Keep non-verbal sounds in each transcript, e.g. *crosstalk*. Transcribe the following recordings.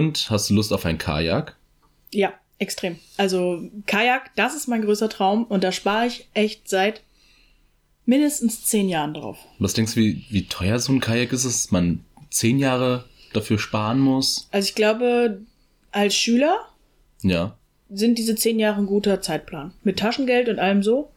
Und hast du Lust auf ein Kajak? Ja, extrem. Also Kajak, das ist mein größter Traum und da spare ich echt seit mindestens zehn Jahren drauf. Was denkst du, wie, wie teuer so ein Kajak ist, dass man zehn Jahre dafür sparen muss? Also ich glaube, als Schüler Ja. sind diese zehn Jahre ein guter Zeitplan. Mit Taschengeld und allem so.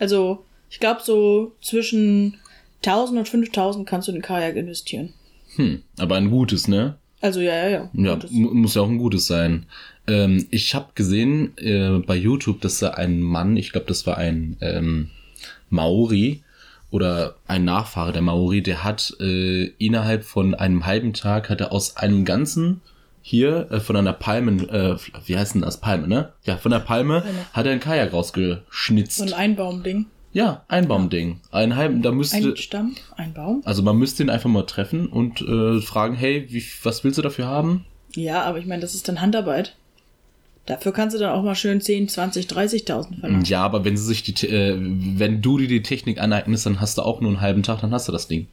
Also ich glaube, so zwischen 1000 und 5000 kannst du in Kajak investieren. Hm, aber ein gutes, ne? Also ja, ja, ja. Ja, Gutes. muss ja auch ein gutes sein. Ähm, ich habe gesehen äh, bei YouTube, dass da ein Mann, ich glaube, das war ein ähm, Maori oder ein Nachfahre der Maori, der hat äh, innerhalb von einem halben Tag hat er aus einem ganzen hier äh, von einer Palmen, äh, wie heißt denn das Palme, ne? Ja, von der Palme Palme. hat er einen Kajak rausgeschnitzt. So ein Einbaumding. Ja, ein Baumding, einen halben, da müsste Ein Stamm, ein Baum. also man müsste ihn einfach mal treffen und äh, fragen, hey, wie, was willst du dafür haben? Ja, aber ich meine, das ist dann Handarbeit. Dafür kannst du dann auch mal schön 10, 20, 30.000 verlangen. Ja, aber wenn sie sich die, äh, wenn du dir die Technik aneignest, dann hast du auch nur einen halben Tag, dann hast du das Ding.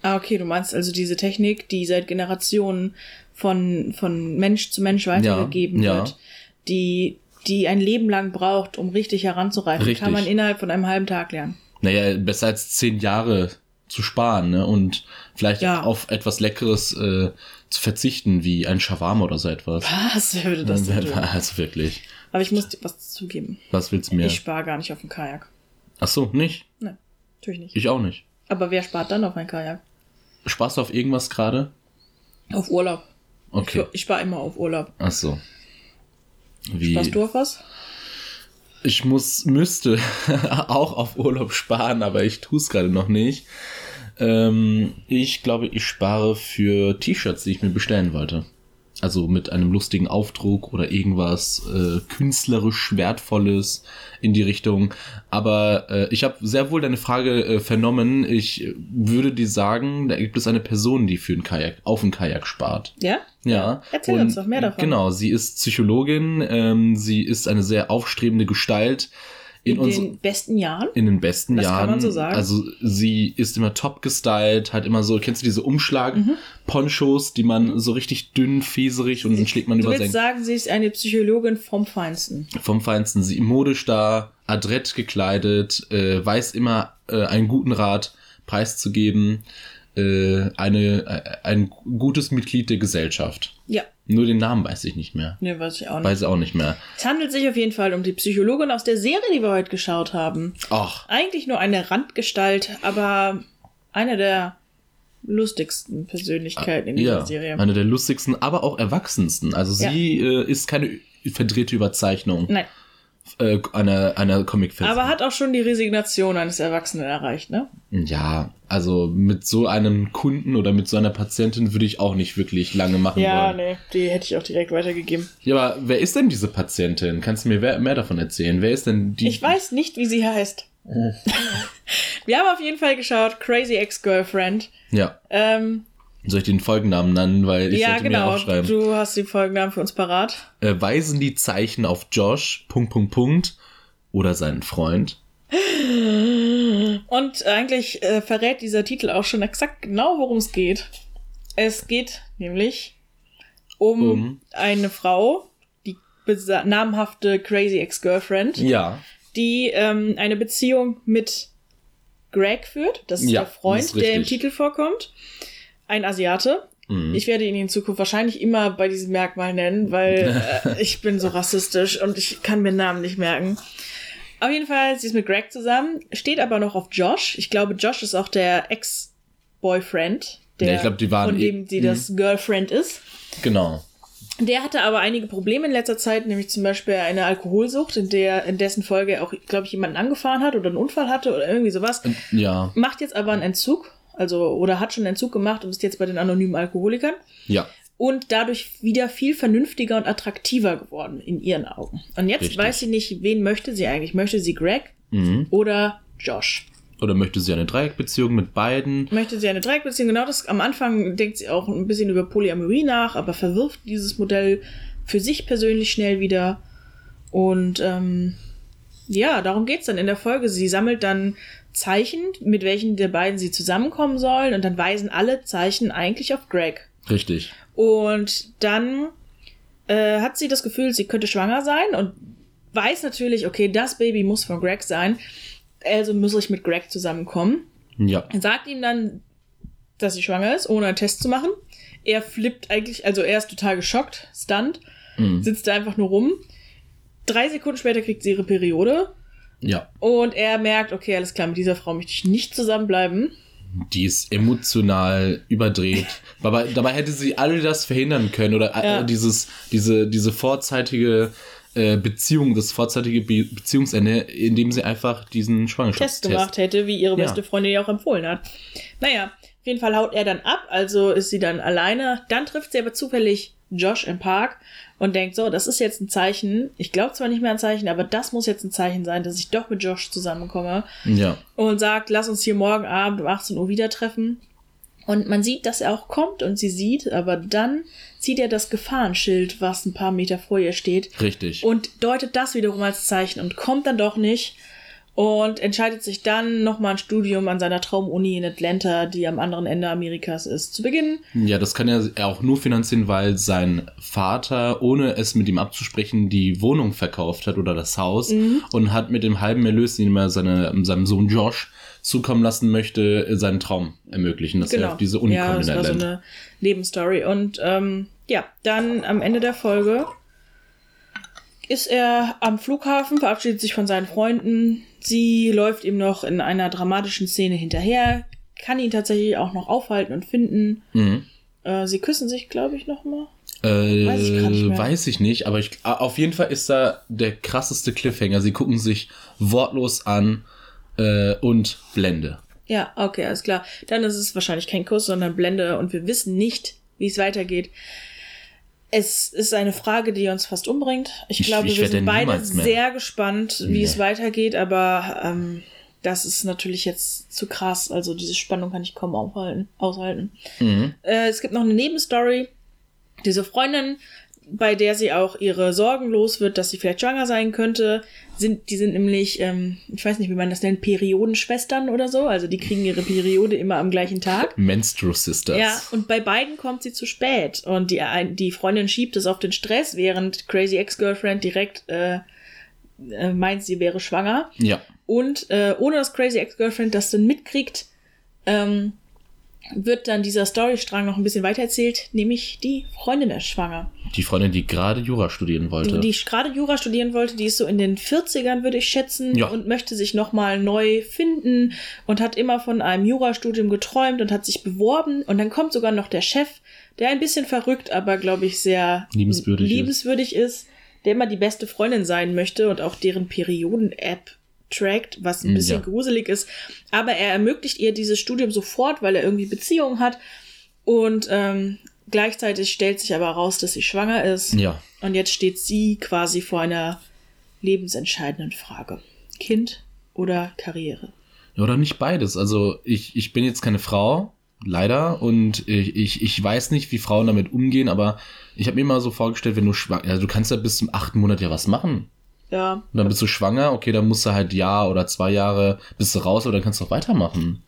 Ah, okay, du meinst also diese Technik, die seit Generationen von, von Mensch zu Mensch weitergegeben Ja, ja. wird, die, die ein Leben lang braucht, um richtig heranzureifen, Richtig. kann man innerhalb von einem halben Tag lernen. Naja, besser als zehn Jahre zu sparen, ne? Und vielleicht Ja. auf etwas Leckeres äh, zu verzichten, wie ein Shawarma oder so etwas. Was wer würde das *laughs* denn tun? also wirklich. Aber ich muss dir was zugeben. Was willst du mir? Ich spare gar nicht auf einen Kajak. Ach so, nicht? Nein, natürlich nicht. Ich auch nicht. Aber wer spart dann auf ein Kajak? Sparst du auf irgendwas gerade? Auf Urlaub. Okay. Ich spare immer auf Urlaub. Ach so. Wie? Sparst du auf was? Ich muss, müsste *laughs* auch auf Urlaub sparen, aber ich tue es gerade noch nicht. Ähm, ich glaube, ich spare für T-Shirts, die ich mir bestellen wollte. Also mit einem lustigen Aufdruck oder irgendwas äh, künstlerisch Wertvolles in die Richtung. Aber äh, ich habe sehr wohl deine Frage äh, vernommen. Ich äh, würde dir sagen, da gibt es eine Person, die für einen Kajak, auf einen Kajak spart. Ja? Ja. Erzähl Und uns doch mehr davon. Genau, sie ist Psychologin, ähm, sie ist eine sehr aufstrebende Gestalt in, In uns, den besten Jahren? in den besten Das kann Jahren. man so sagen. Also sie ist immer top gestylt, hat immer so, kennst du diese Umschlag-Ponchos, die man so richtig dünn, fieserig und dann schlägt man Mhm. Über sein sagen, sie ist eine Psychologin vom Feinsten. vom Feinsten. Sie modisch da, adrett gekleidet, äh, weiß immer äh, einen guten Rat preiszugeben, äh, eine, äh, ein gutes Mitglied der Gesellschaft. Ja. Nur den Namen weiß ich nicht mehr. Ne, weiß ich auch nicht. Weiß auch nicht mehr. Es handelt sich auf jeden Fall um die Psychologin aus der Serie, die wir heute geschaut haben. Ach, Eigentlich nur eine Randgestalt, aber eine der lustigsten Persönlichkeiten in dieser ja, Serie. eine der lustigsten, aber auch erwachsensten. Also sie äh, ist keine verdrehte Überzeichnung Nein, äh, einer, einer Comicfilm. aber hat auch schon die Resignation eines Erwachsenen erreicht, ne? Ja, also mit so einem Kunden oder mit so einer Patientin würde ich auch nicht wirklich lange machen Ja, wollen. nee, die hätte ich auch direkt weitergegeben. Ja, aber wer ist denn diese Patientin? Kannst du mir mehr davon erzählen? Wer ist denn die? Ich weiß nicht, wie sie heißt. *laughs* Wir haben auf jeden Fall geschaut, Crazy Ex-Girlfriend. Ja. Ähm, Soll ich den Folgennamen nennen, weil ich ja, sollte mir genau. aufschreiben. Du hast die Folgennamen für uns parat. Äh, weisen die Zeichen auf Josh, Punkt, Punkt, Punkt, oder seinen Freund? Und eigentlich äh, verrät dieser Titel auch schon exakt genau, worum es geht. Es geht nämlich um, Um. eine Frau, die namhafte Crazy Ex-Girlfriend, Ja. die ähm, eine Beziehung mit Greg führt. Das ist Ja, der Freund, der im. Titel vorkommt. Ein Asiate. Mhm. Ich werde ihn in Zukunft wahrscheinlich immer bei diesem Merkmal nennen, weil *laughs* äh, ich bin so rassistisch und ich kann mir Namen nicht merken. Auf jeden Fall, sie ist mit Greg zusammen, steht aber noch auf Josh. Ich glaube, Josh ist auch der Ex-Boyfriend, der Ja, ich glaub, die waren von eh- dem sie mhm. das Girlfriend ist. Genau. Der hatte aber einige Probleme in letzter Zeit, nämlich zum Beispiel eine Alkoholsucht, in der in dessen Folge er auch, glaube ich, jemanden angefahren hat oder einen Unfall hatte oder irgendwie sowas. Ja. Macht jetzt aber einen Entzug, also oder hat schon einen Entzug gemacht und ist jetzt bei den anonymen Alkoholikern Ja. und dadurch wieder viel vernünftiger und attraktiver geworden in ihren Augen. Und jetzt Richtig. weiß sie nicht, wen möchte sie eigentlich? Möchte sie Greg Mhm. oder Josh? Oder möchte sie eine Dreieckbeziehung mit beiden? Möchte sie eine Dreieckbeziehung? Genau das. Am Anfang denkt sie auch ein bisschen über Polyamorie nach, aber verwirft dieses Modell für sich persönlich schnell wieder. Und ähm, ja, darum geht's dann in der Folge. Sie sammelt dann Zeichen, mit welchen der beiden sie zusammenkommen sollen, und dann weisen alle Zeichen eigentlich auf Greg. Richtig. Und dann äh, hat sie das Gefühl, sie könnte schwanger sein und weiß natürlich, okay, das Baby muss von Greg sein. Also muss ich mit Greg zusammenkommen. Ja. Sagt ihm dann, dass sie schwanger ist, ohne einen Test zu machen. Er flippt eigentlich, also er ist total geschockt, stunned, Mhm. sitzt da einfach nur rum. Drei Sekunden später kriegt sie ihre Periode Ja. und er merkt, okay, alles klar, mit dieser Frau möchte ich nicht zusammenbleiben. Die ist emotional überdreht. *laughs* dabei, dabei hätte sie alle das verhindern können oder äh, Ja. dieses, diese, diese vorzeitige äh, Beziehung, das vorzeitige Be Beziehungsende, indem sie einfach diesen Test Schwangerschaftstest gemacht hätte, wie ihre Ja. beste Freundin ihr auch empfohlen hat. Naja, auf jeden Fall haut er dann ab, also ist sie dann alleine. Dann trifft sie aber zufällig Josh im Park und denkt so, das ist jetzt ein Zeichen. Ich glaube zwar nicht mehr ein Zeichen, aber das muss jetzt ein Zeichen sein, dass ich doch mit Josh zusammenkomme. Ja. Und sagt, lass uns hier morgen Abend um 18 Uhr wieder treffen. Und man sieht, dass er auch kommt und sie sieht, aber dann zieht er das Gefahrenschild, was ein paar Meter vor ihr steht, Richtig. und deutet das wiederum als Zeichen und kommt dann doch nicht und entscheidet sich dann nochmal ein Studium an seiner Traumuni in Atlanta, die am anderen Ende Amerikas ist, zu beginnen. Ja, das kann er auch nur finanzieren, weil sein Vater, ohne es mit ihm abzusprechen, die Wohnung verkauft hat oder das Haus Mhm. und hat mit dem halben Erlös, den er seine, seinem Sohn Josh zukommen lassen möchte, seinen Traum ermöglichen, dass er auf diese Uni Genau. ja, kommt in das war so Atlanta. eine Nebenstory. Und ähm, ja, dann am Ende der Folge ist er am Flughafen, verabschiedet sich von seinen Freunden. Sie läuft ihm noch in einer dramatischen Szene hinterher, kann ihn tatsächlich auch noch aufhalten und finden. Mhm. Äh, sie küssen sich, glaube ich, noch mal. Äh, Weiß ich weiß ich nicht, aber ich, auf jeden Fall ist da der krasseste Cliffhanger. Sie gucken sich wortlos an äh, und Blende. Ja, okay, alles klar. Dann ist es wahrscheinlich kein Kuss, sondern Blende und wir wissen nicht, wie es weitergeht. Es ist eine Frage, die uns fast umbringt. Ich, Ich- glaube, ich wir sind beide sehr gespannt, wie Nee. es weitergeht, aber ähm, das ist natürlich jetzt zu krass. Also diese Spannung kann ich kaum aufhalten, aushalten. Mhm. Äh, es gibt noch eine Nebenstory. Diese Freundin, bei der sie auch ihre Sorgen los wird, dass sie vielleicht schwanger sein könnte, sind, die sind nämlich, ähm, ich weiß nicht, wie man das nennt, Periodenschwestern oder so. Also die kriegen ihre Periode immer am gleichen Tag. Menstru Sisters. Ja, und bei beiden kommt sie zu spät. Und die, die Freundin schiebt es auf den Stress, während Crazy Ex-Girlfriend direkt äh, äh, meint, sie wäre schwanger. ja. Und äh, ohne dass Crazy Ex-Girlfriend das dann mitkriegt, ähm, wird dann dieser Storystrang noch ein bisschen weitererzählt, nämlich die Freundin ist schwanger. Die Freundin, die gerade Jura studieren wollte. Die, die gerade Jura studieren wollte, die ist so in den 40ern, würde ich schätzen, Ja. und möchte sich nochmal neu finden und hat immer von einem Jurastudium geträumt und hat sich beworben. Und dann kommt sogar noch der Chef, der ein bisschen verrückt, aber glaube ich sehr Liebenswürdig ist. liebenswürdig ist, der immer die beste Freundin sein möchte und auch deren Perioden-App trackt, was ein Mm, bisschen ja. gruselig ist. Aber er ermöglicht ihr dieses Studium sofort, weil er irgendwie Beziehungen hat. Und ähm, gleichzeitig stellt sich aber heraus, dass sie schwanger ist. ja. Und jetzt steht sie quasi vor einer lebensentscheidenden Frage. Kind oder Karriere? Ja, oder nicht beides. Also ich, ich bin jetzt keine Frau, leider, und ich, ich, ich weiß nicht, wie Frauen damit umgehen, aber ich habe mir mal so vorgestellt, wenn du schwanger, ja, du kannst ja bis zum achten Monat ja was machen. Ja. Und dann bist du schwanger, okay, dann musst du halt Jahr oder zwei Jahre bist du raus, aber dann kannst du auch weitermachen.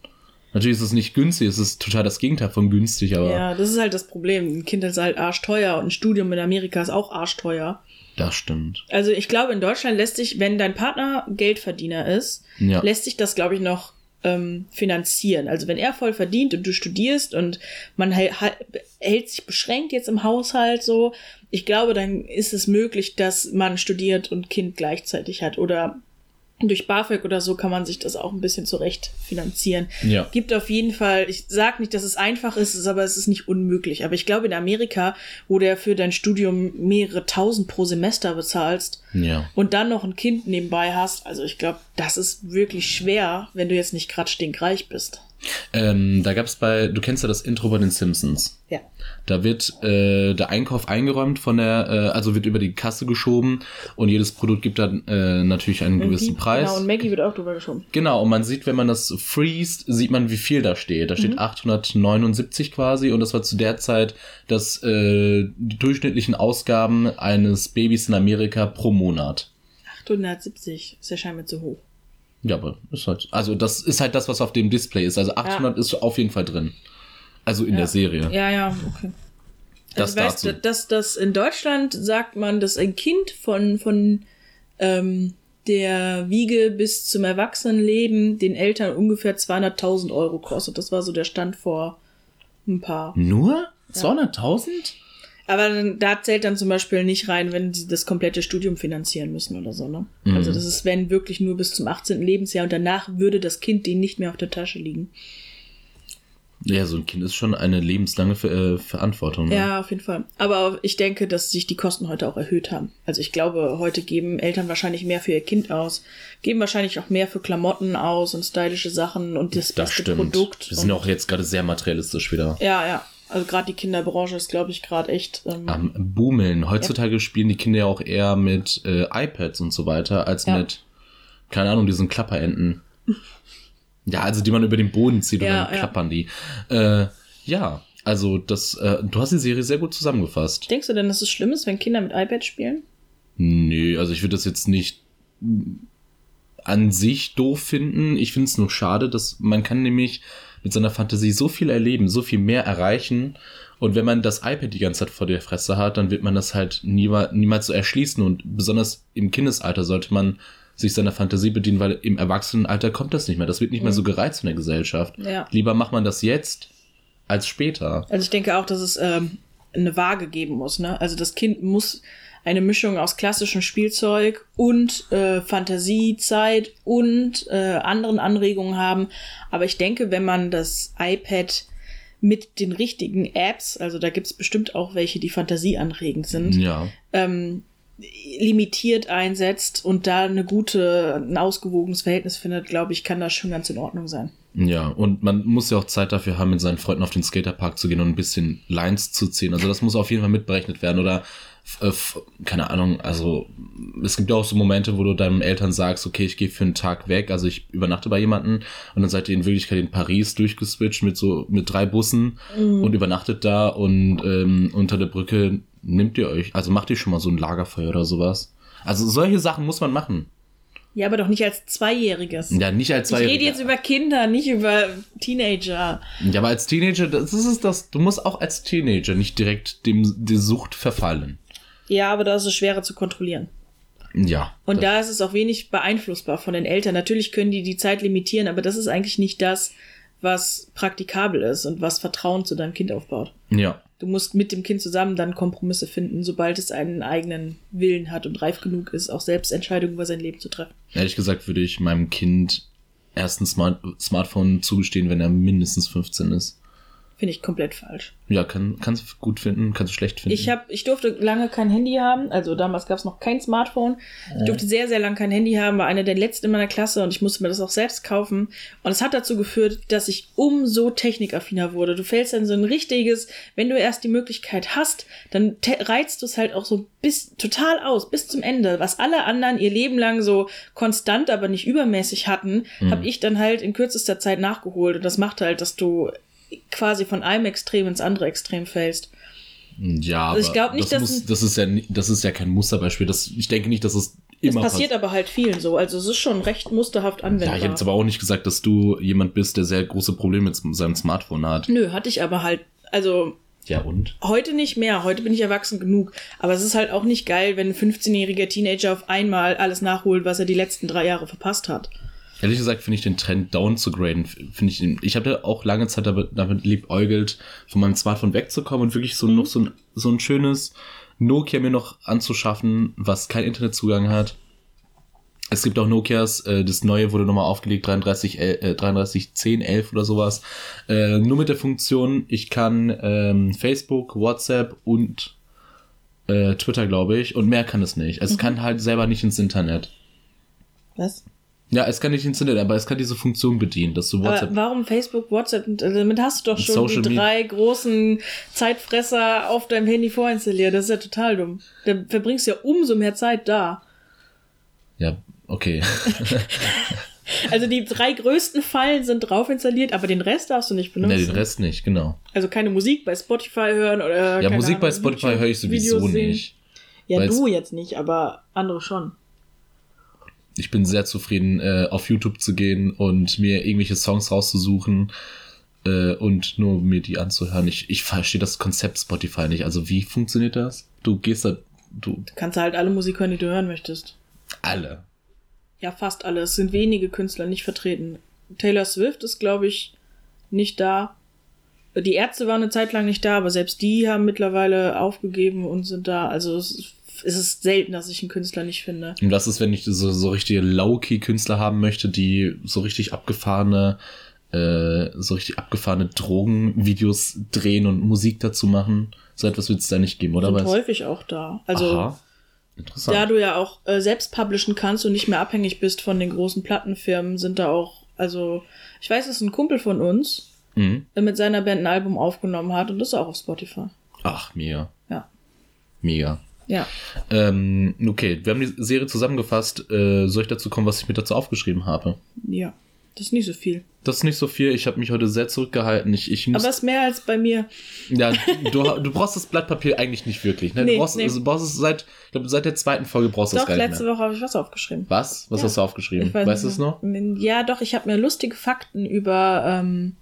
Natürlich ist es nicht günstig, es ist total das Gegenteil von günstig, aber Ja, das ist halt das Problem. Ein Kind ist halt arschteuer und ein Studium in Amerika ist auch arschteuer. das stimmt. Also ich glaube, in Deutschland lässt sich, wenn dein Partner Geldverdiener ist, Ja. lässt sich das, glaube ich, noch ähm, finanzieren. Also wenn er voll verdient und du studierst und man hält, hält sich beschränkt jetzt im Haushalt so, ich glaube, dann ist es möglich, dass man studiert und Kind gleichzeitig hat. Oder durch BAföG oder so kann man sich das auch ein bisschen zurecht finanzieren. Ja. Gibt auf jeden Fall, ich sag nicht, dass es einfach ist, aber es ist nicht unmöglich. Aber ich glaube, in Amerika, wo du ja für dein Studium mehrere tausend pro Semester bezahlst, Ja. und dann noch ein Kind nebenbei hast, also ich glaube, das ist wirklich schwer, wenn du jetzt nicht gerade stinkreich bist. Ähm, da gab's bei, du kennst ja das Intro bei den Simpsons. Ja. Da wird äh, der Einkauf eingeräumt von der, äh, also wird über die Kasse geschoben und jedes Produkt gibt dann äh, natürlich einen gewissen Preis. Genau, und Maggie wird auch drüber geschoben. Genau, und man sieht, wenn man das freest, sieht man, wie viel da steht. Da Mhm. steht 879 quasi und das war zu der Zeit das äh, die durchschnittlichen Ausgaben eines Babys in Amerika pro Monat. 870 ist ja scheinbar zu hoch. Ja, aber ist halt, also das ist halt das, was auf dem Display ist. Also 800 ist auf jeden Fall drin. Also in Ja. der Serie. Ja, ja, okay. Das also, weißt, dazu. dass das in Deutschland sagt man, dass ein Kind von, von ähm, der Wiege bis zum Erwachsenenleben den Eltern ungefähr 200.000 Euro kostet. Das war so der Stand vor ein paar. Nur? 200.000? Aber da zählt dann zum Beispiel nicht rein, wenn sie das komplette Studium finanzieren müssen oder so, ne? Mhm. Also das ist, wenn wirklich nur bis zum 18. Lebensjahr und danach würde das Kind denen nicht mehr auf der Tasche liegen. Ja, so ein Kind ist schon eine lebenslange Ver äh, Verantwortung. Ne? Ja, auf jeden Fall. Aber ich denke, dass sich die Kosten heute auch erhöht haben. Also ich glaube, heute geben Eltern wahrscheinlich mehr für ihr Kind aus, geben wahrscheinlich auch mehr für Klamotten aus und stylische Sachen und das, Das beste stimmt. Produkt. Wir sind auch jetzt gerade sehr materialistisch wieder. ja, ja. Also gerade die Kinderbranche ist, glaube ich, gerade echt. Ähm, Am Boomeln. Heutzutage spielen die Kinder ja auch eher mit äh, iPads und so weiter, als Ja. mit, keine Ahnung, diesen Klapperenten. ja, also die man über den Boden zieht Ja, und dann ja. klappern die. Äh, ja, also das, äh, du hast die Serie sehr gut zusammengefasst. Denkst du denn, dass es schlimm ist, wenn Kinder mit iPad spielen? Nee, also ich würde das jetzt nicht an sich doof finden. Ich finde es nur schade, dass man kann nämlich mit seiner Fantasie so viel erleben, so viel mehr erreichen. Und wenn man das iPad die ganze Zeit vor der Fresse hat, dann wird man das halt niemals, niemals so erschließen. Und besonders im Kindesalter sollte man sich seiner Fantasie bedienen, weil im Erwachsenenalter kommt das nicht mehr. Das wird nicht mehr so gereizt von der Gesellschaft. Ja. Lieber macht man das jetzt als später. Also ich denke auch, dass es ähm, eine Waage geben muss. Ne? Also das Kind muss eine Mischung aus klassischem Spielzeug und äh, Fantasiezeit und äh, anderen Anregungen haben. Aber ich denke, wenn man das iPad mit den richtigen Apps, also da gibt es bestimmt auch welche, die fantasieanregend sind, Ja. ähm, limitiert einsetzt und da eine gute, ein ausgewogenes Verhältnis findet, glaube ich, kann das schon ganz in Ordnung sein. Ja, und man muss ja auch Zeit dafür haben, mit seinen Freunden auf den Skaterpark zu gehen und ein bisschen Lines zu ziehen. Also das muss auf jeden Fall mitberechnet werden. Oder, keine Ahnung, also es gibt ja auch so Momente, wo du deinen Eltern sagst, okay, ich gehe für einen Tag weg, also ich übernachte bei jemandem und dann seid ihr in Wirklichkeit in Paris durchgeswitcht mit so mit drei Bussen und übernachtet da und ähm, unter der Brücke nimmt ihr euch, also macht ihr schon mal so ein Lagerfeuer oder sowas. Also solche Sachen muss man machen. Ja, aber doch nicht als Zweijähriges. Ja, nicht als Ich zwei rede jetzt über Kinder, nicht über Teenager. Ja, aber als Teenager, das ist das, du musst auch als Teenager nicht direkt dem der Sucht verfallen. Ja, aber da ist es schwerer zu kontrollieren. Ja. Und da ist es auch wenig beeinflussbar von den Eltern. Natürlich können die die Zeit limitieren, aber das ist eigentlich nicht das, was praktikabel ist und was Vertrauen zu deinem Kind aufbaut. Ja. Du musst mit dem Kind zusammen dann Kompromisse finden, sobald es einen eigenen Willen hat und reif genug ist, auch selbst Entscheidungen über sein Leben zu treffen. Ehrlich gesagt würde ich meinem Kind erst ein Smart Smartphone zugestehen, wenn er mindestens 15 ist. Finde ich komplett falsch. Ja, kann, kannst du gut finden, kannst du schlecht finden. Ich hab, ich durfte lange kein Handy haben, also damals gab es noch kein Smartphone. Ich durfte sehr, sehr lange kein Handy haben, war eine der letzten in meiner Klasse und ich musste mir das auch selbst kaufen. Und es hat dazu geführt, dass ich umso technikaffiner wurde. Du fällst dann so ein richtiges, wenn du erst die Möglichkeit hast, dann reizt du es halt auch so bis total aus, bis zum Ende. Was alle anderen ihr Leben lang so konstant, aber nicht übermäßig hatten, habe ich dann halt in kürzester Zeit nachgeholt. Und das macht halt, dass du quasi von einem Extrem ins andere Extrem fällst. ja, aber Also ich glaub nicht, das, dass muss, das ist ja das ist ja kein Musterbeispiel. Das, ich denke nicht, dass es Es immer passiert aber halt vielen so. Also es ist schon recht musterhaft Ja, anwendbar. ich habe jetzt aber auch nicht gesagt, dass du jemand bist, der sehr große Probleme mit seinem Smartphone hat. Nö, hatte ich aber halt, also Ja, und? heute nicht mehr. Heute bin ich erwachsen genug. Aber es ist halt auch nicht geil, wenn ein 15-jähriger Teenager auf einmal alles nachholt, was er die letzten drei Jahre verpasst hat. Ehrlich gesagt finde ich den Trend down zu graden, finde ich, ich hatte auch lange Zeit damit, damit liebäugelt, von meinem Smartphone wegzukommen und wirklich so noch so ein, so ein schönes Nokia mir noch anzuschaffen, was keinen Internetzugang hat. Es gibt auch Nokias, äh, das neue wurde nochmal aufgelegt, 33, äh, 33 10, 11 oder sowas. Äh, nur mit der Funktion, ich kann ähm, Facebook, WhatsApp und äh, Twitter, glaube ich, und mehr kann es nicht. Es kann halt selber nicht ins Internet. Was? Ja, es kann nicht ins Internet, aber es kann diese Funktion bedienen, dass du WhatsApp. Aber warum Facebook, WhatsApp? und- also Damit hast du doch schon Social die drei großen Zeitfresser auf deinem Handy vorinstalliert. Das ist ja total dumm. Da verbringst du ja umso mehr Zeit da. Ja, okay. *laughs* Also die drei größten Fallen sind drauf installiert, aber den Rest darfst du nicht benutzen. ne, den Rest nicht, genau. Also keine Musik bei Spotify hören oder. Ja, Musik bei Ahnung, Spotify höre ich sowieso Videos sehen. nicht. Ja, du jetzt nicht, aber andere schon. Ich bin sehr zufrieden, äh, auf YouTube zu gehen und mir irgendwelche Songs rauszusuchen äh, und nur mir die anzuhören. Ich, ich verstehe das Konzept Spotify nicht. Also wie funktioniert das? Du gehst da, du, Du kannst halt alle Musik hören, die du hören möchtest. alle. Ja, fast alle. Es sind wenige Künstler nicht vertreten. Taylor Swift ist, glaube ich, nicht da. Die Ärzte waren eine Zeit lang nicht da, aber selbst die haben mittlerweile aufgegeben und sind da. Also es ist, es ist selten, dass ich einen Künstler nicht finde. Und was ist, wenn ich so, so richtige Low-Key-Künstler haben möchte, die so richtig abgefahrene, äh, so richtig abgefahrene Drogenvideos drehen und Musik dazu machen? So etwas wird es da nicht geben, oder sind was? häufig auch da. Also Aha. Interessant. da du ja auch äh, selbst publishen kannst und nicht mehr abhängig bist von den großen Plattenfirmen, sind da auch, also ich weiß, dass ein Kumpel von uns mhm. mit seiner Band ein Album aufgenommen hat und das ist auch auf Spotify. Ach, mega. Ja. Mega. Ja. Ähm, okay, wir haben die Serie zusammengefasst. Äh, soll ich dazu kommen, was ich mir dazu aufgeschrieben habe? Ja. Das ist nicht so viel. Das ist nicht so viel. Ich habe mich heute sehr zurückgehalten. Ich, ich muss, Aber es ist mehr als bei mir. ja, du, du brauchst das Blatt Papier eigentlich nicht wirklich. Ne? Nee, du brauchst, nee. also, du brauchst es seit, ich glaub, seit der zweiten Folge brauchst du es gar nicht letzte mehr. Woche habe ich was aufgeschrieben. Was? Was Ja. hast du aufgeschrieben? Weiß weißt du es noch? Ja, doch, ich habe mir lustige Fakten über ähm,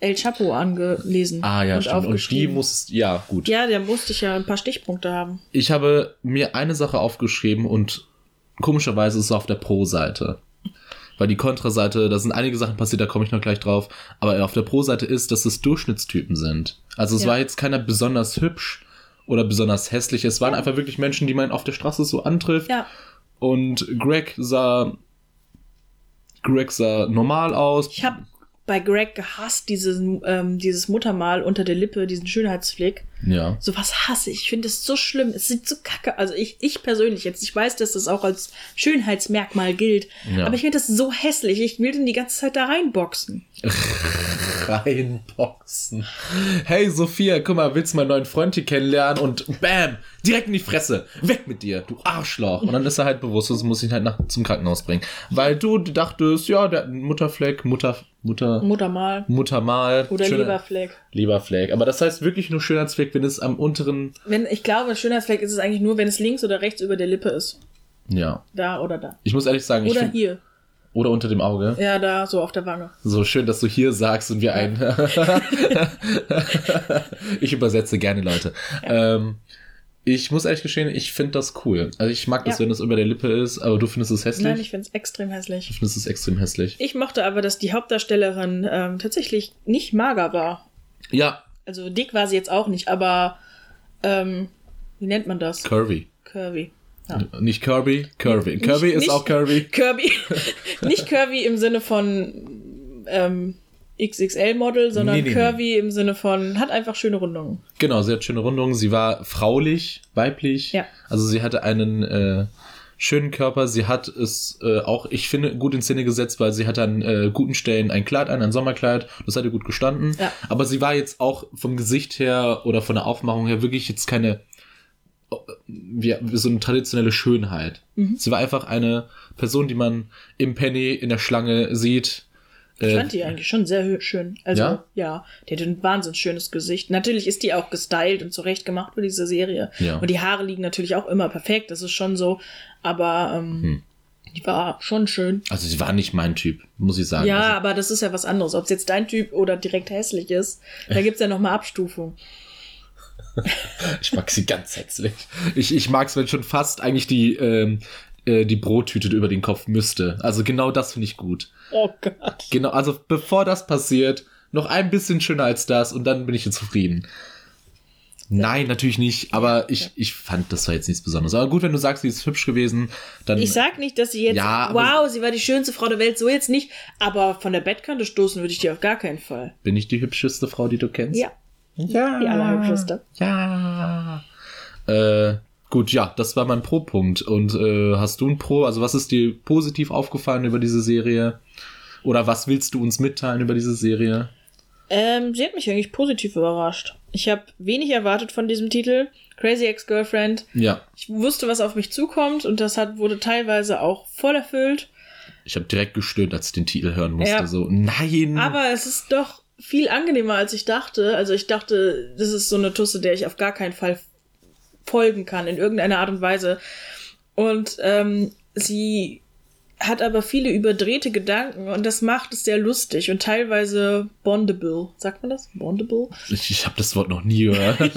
El Chapo angelesen. Ah ja, und stimmt. Und die musst, ja, gut. Ja, da musste ich ja ein paar Stichpunkte haben. Ich habe mir eine Sache aufgeschrieben und komischerweise ist es auf der Pro-Seite. Weil die Kontraseite, da sind einige Sachen passiert, da komme ich noch gleich drauf. Aber auf der Pro-Seite ist, dass es Durchschnittstypen sind. Also es Ja. war jetzt keiner besonders hübsch oder besonders hässlich. Es waren einfach wirklich Menschen, die man auf der Straße so antrifft. Ja, Und Greg sah. Greg sah normal aus. ich habe bei Greg gehasst, dieses, ähm, dieses Muttermal unter der Lippe, diesen Schönheitsflick. Ja. Sowas hasse ich. Ich finde es so schlimm. Es sieht so kacke. Also ich, ich persönlich jetzt, ich weiß, dass das auch als Schönheitsmerkmal gilt. Ja. Aber ich finde das so hässlich. Ich will den die ganze Zeit da reinboxen. *laughs* reinboxen. Hey Sophia, guck mal, willst du meinen neuen Freund hier kennenlernen? Und bam, direkt in die Fresse. Weg mit dir, du Arschloch. Und dann ist er halt bewusstlos und muss ihn halt nach, zum Krankenhaus bringen. Weil du dachtest, ja, der Mutterfleck, Mutter, Mutter, Muttermal. Muttermal. Oder schöner- Leberfleck. Leberfleck. Aber das heißt wirklich nur Schönheitsfleck, wenn es am unteren, Wenn, ich glaube, Schönheitsfleck ist es eigentlich nur, wenn es links oder rechts über der Lippe ist. ja. Da oder da. Ich muss ehrlich sagen, ich Oder find, hier. oder unter dem Auge. Ja, da, so auf der Wange. So schön, dass du hier sagst und wir ein. *laughs* ich übersetze gerne Leute. Ähm, ich muss ehrlich gestehen, ich finde das cool. Also ich mag das, Ja. wenn es über der Lippe ist, aber du findest es hässlich. Nein, ich finde es extrem hässlich. du findest es extrem hässlich. Ich mochte aber, dass die Hauptdarstellerin ähm, tatsächlich nicht mager war. Ja, Also dick war sie jetzt auch nicht, aber ähm, wie nennt man das? Curvy. Curvy. Ja. Nicht Kirby, Curvy. Nicht- Kirby ist nicht- auch Curvy. Kirby. *laughs* *laughs* nicht Curvy im Sinne von ähm, XXL-Model, sondern Nee, nee, nee. Curvy im Sinne von hat einfach schöne Rundungen. Genau, sie hat schöne Rundungen. Sie war fraulich, weiblich. Ja. Also sie hatte einen äh, schönen Körper. Sie hat es äh, auch, ich finde, gut in Szene gesetzt, weil sie hatte an äh, guten Stellen ein Kleid an, ein Sommerkleid. Das hat ihr gut gestanden. Ja. Aber sie war jetzt auch vom Gesicht her oder von der Aufmachung her wirklich jetzt keine wie so eine traditionelle Schönheit. Mhm. Sie war einfach eine Person, die man im Penny in der Schlange sieht. Ich Äh, fand die eigentlich schon sehr schön. Also, Ja? ja? die hat ein wahnsinnig schönes Gesicht. Natürlich ist die auch gestylt und zurecht gemacht für diese Serie. Ja. Und die Haare liegen natürlich auch immer perfekt, das ist schon so. Aber ähm, Hm. die war schon schön. also sie war nicht mein Typ, muss ich sagen. Ja, Also, aber das ist ja was anderes. Ob es jetzt dein Typ oder direkt hässlich ist, da gibt's ja nochmal Abstufung. *laughs* Ich mag sie ganz hässlich. Ich, ich mag es, wenn schon fast eigentlich die, ähm, äh, die Brottüte über den Kopf müsste. Also genau das finde ich gut. Oh Gott. Genau, also bevor das passiert, noch ein bisschen schöner als das und dann bin ich jetzt zufrieden. Nein, natürlich nicht, aber ich, ich fand, das war jetzt nichts Besonderes. Aber gut, wenn du sagst, sie ist hübsch gewesen, dann. Ich sag nicht, dass sie jetzt, Ja, wow, sie war die schönste Frau der Welt, so jetzt nicht. Aber von der Bettkante stoßen würde ich die auf gar keinen Fall. bin ich die hübscheste Frau, die du kennst? Ja, Ja. die allerhübscheste. Ja. Äh, gut, ja, das war mein Pro-Punkt. Und äh, hast du ein Pro? Also, was ist dir positiv aufgefallen über diese Serie? Oder was willst du uns mitteilen über diese Serie? Ähm, sie hat mich eigentlich positiv überrascht. Ich habe wenig erwartet von diesem Titel. Crazy Ex-Girlfriend. Ja, Ich wusste, was auf mich zukommt und das hat, wurde teilweise auch voll erfüllt. ich habe direkt gestöhnt, als ich den Titel hören musste. Ja. So, nein! Aber es ist doch viel angenehmer, als ich dachte. Also ich dachte, das ist so eine Tusse, der ich auf gar keinen Fall folgen kann, in irgendeiner Art und Weise. Und ähm, sie hat aber viele überdrehte Gedanken und das macht es sehr lustig und teilweise bondable. Sagt man das? Bondable? Ich, ich habe das Wort noch nie gehört. *laughs*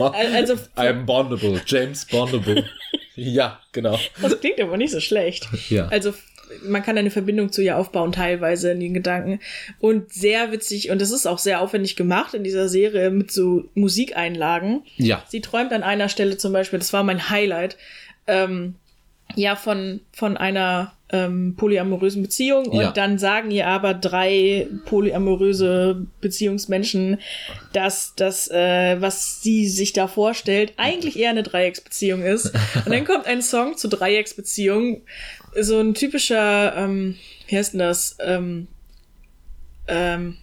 also, I'm bondable. James Bondable. *laughs* ja, genau. Das klingt aber nicht so schlecht. Ja. Also man kann eine Verbindung zu ihr aufbauen, teilweise in den Gedanken. Und sehr witzig, und das ist auch sehr aufwendig gemacht in dieser Serie mit so Musikeinlagen. Ja. Sie träumt an einer Stelle zum Beispiel, das war mein Highlight, ähm, ja, von, von einer ähm, polyamorösen Beziehung und Ja. dann sagen ihr aber drei polyamoröse Beziehungsmenschen, dass das, äh, was sie sich da vorstellt, eigentlich eher eine Dreiecksbeziehung ist. *laughs* Und dann kommt ein Song zur Dreiecksbeziehung, so ein typischer, ähm, wie heißt denn das? Ähm, ähm,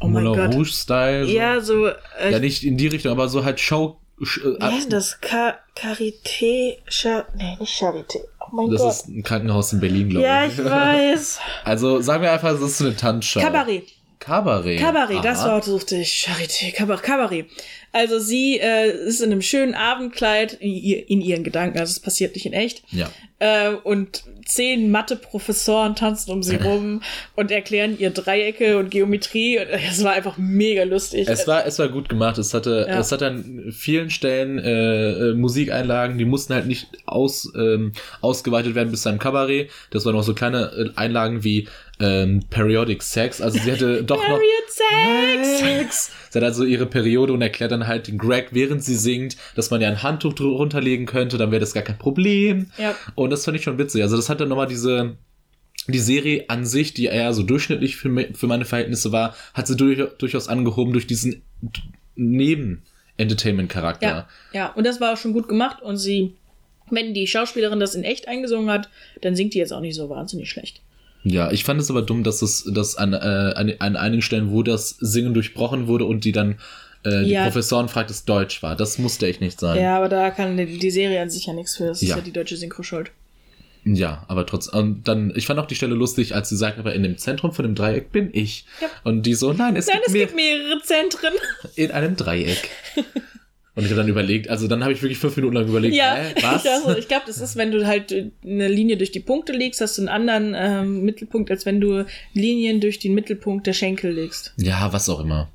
oh mein Moulin Gott. Rouge-Style. so. Ja, so, äh, ja, nicht in die Richtung, aber so halt Show. Äh, wie heißt denn das? Ka Charité, Char nee, nicht Charité. Oh mein Das Gott. ist ein Krankenhaus in Berlin, glaube ja, ich. ich weiß. *laughs* Also sagen wir einfach, das ist eine Tanzschau. Kabarett. Kabarett. Kabarett, das. Wort suchte ich. Charité, Kabarett. Kabarett. Also sie äh, ist in einem schönen Abendkleid in, ihr, in ihren Gedanken, also es passiert nicht in echt. Ja. Äh, und zehn Mathe-Professoren tanzen um sie *laughs* rum und erklären ihr Dreiecke und Geometrie. Und es war einfach mega lustig. Es war, es war gut gemacht. Es hatte, Ja. es hatte an vielen Stellen äh, äh, Musikeinlagen, die mussten halt nicht aus, ähm, ausgeweitet werden bis zu einem Kabarett. Das waren noch so kleine äh, Einlagen wie ähm, Periodic Sex. Also sie hatte doch noch Period Sex! Sex. *laughs* Sie hat also ihre Periode und erklärt dann halt den Greg, während sie singt, dass man ja ein Handtuch drunter legen könnte, dann wäre das gar kein Problem. Ja. Und das fand ich schon witzig. Also das hat dann nochmal diese, die Serie an sich, die eher so durchschnittlich für, me- für meine Verhältnisse war, hat sie durch, durchaus angehoben durch diesen Neben-Entertainment-Charakter. Ja, ja, und das war auch schon gut gemacht. Und sie, wenn die Schauspielerin das in echt eingesungen hat, dann singt die jetzt auch nicht so wahnsinnig schlecht. Ja, ich fand es aber dumm, dass es dass an, äh, an, an einigen Stellen, wo das Singen durchbrochen wurde und die dann äh, die Ja. Professoren fragt, es Deutsch war. Das musste echt nicht sein. Ja, aber da kann die, die Serie an sich ja nichts für. Das ist Ja. ja die deutsche Synchro schuld. Ja, aber trotzdem. Und dann, ich fand auch die Stelle lustig, als sie sagt, aber in dem Zentrum von dem Dreieck bin ich. Ja. Und die so, nein, es Nein, gibt es mehr gibt mehrere Zentren. in einem Dreieck. *laughs* Und ich habe dann überlegt, also dann habe ich wirklich fünf Minuten lang überlegt, Ja, hä, *laughs* was? also ich glaube, das ist, wenn du halt äh, eine Linie durch die Punkte legst, hast du einen anderen ähm, Mittelpunkt, als wenn du Linien durch den Mittelpunkt der Schenkel legst. Ja, was auch immer.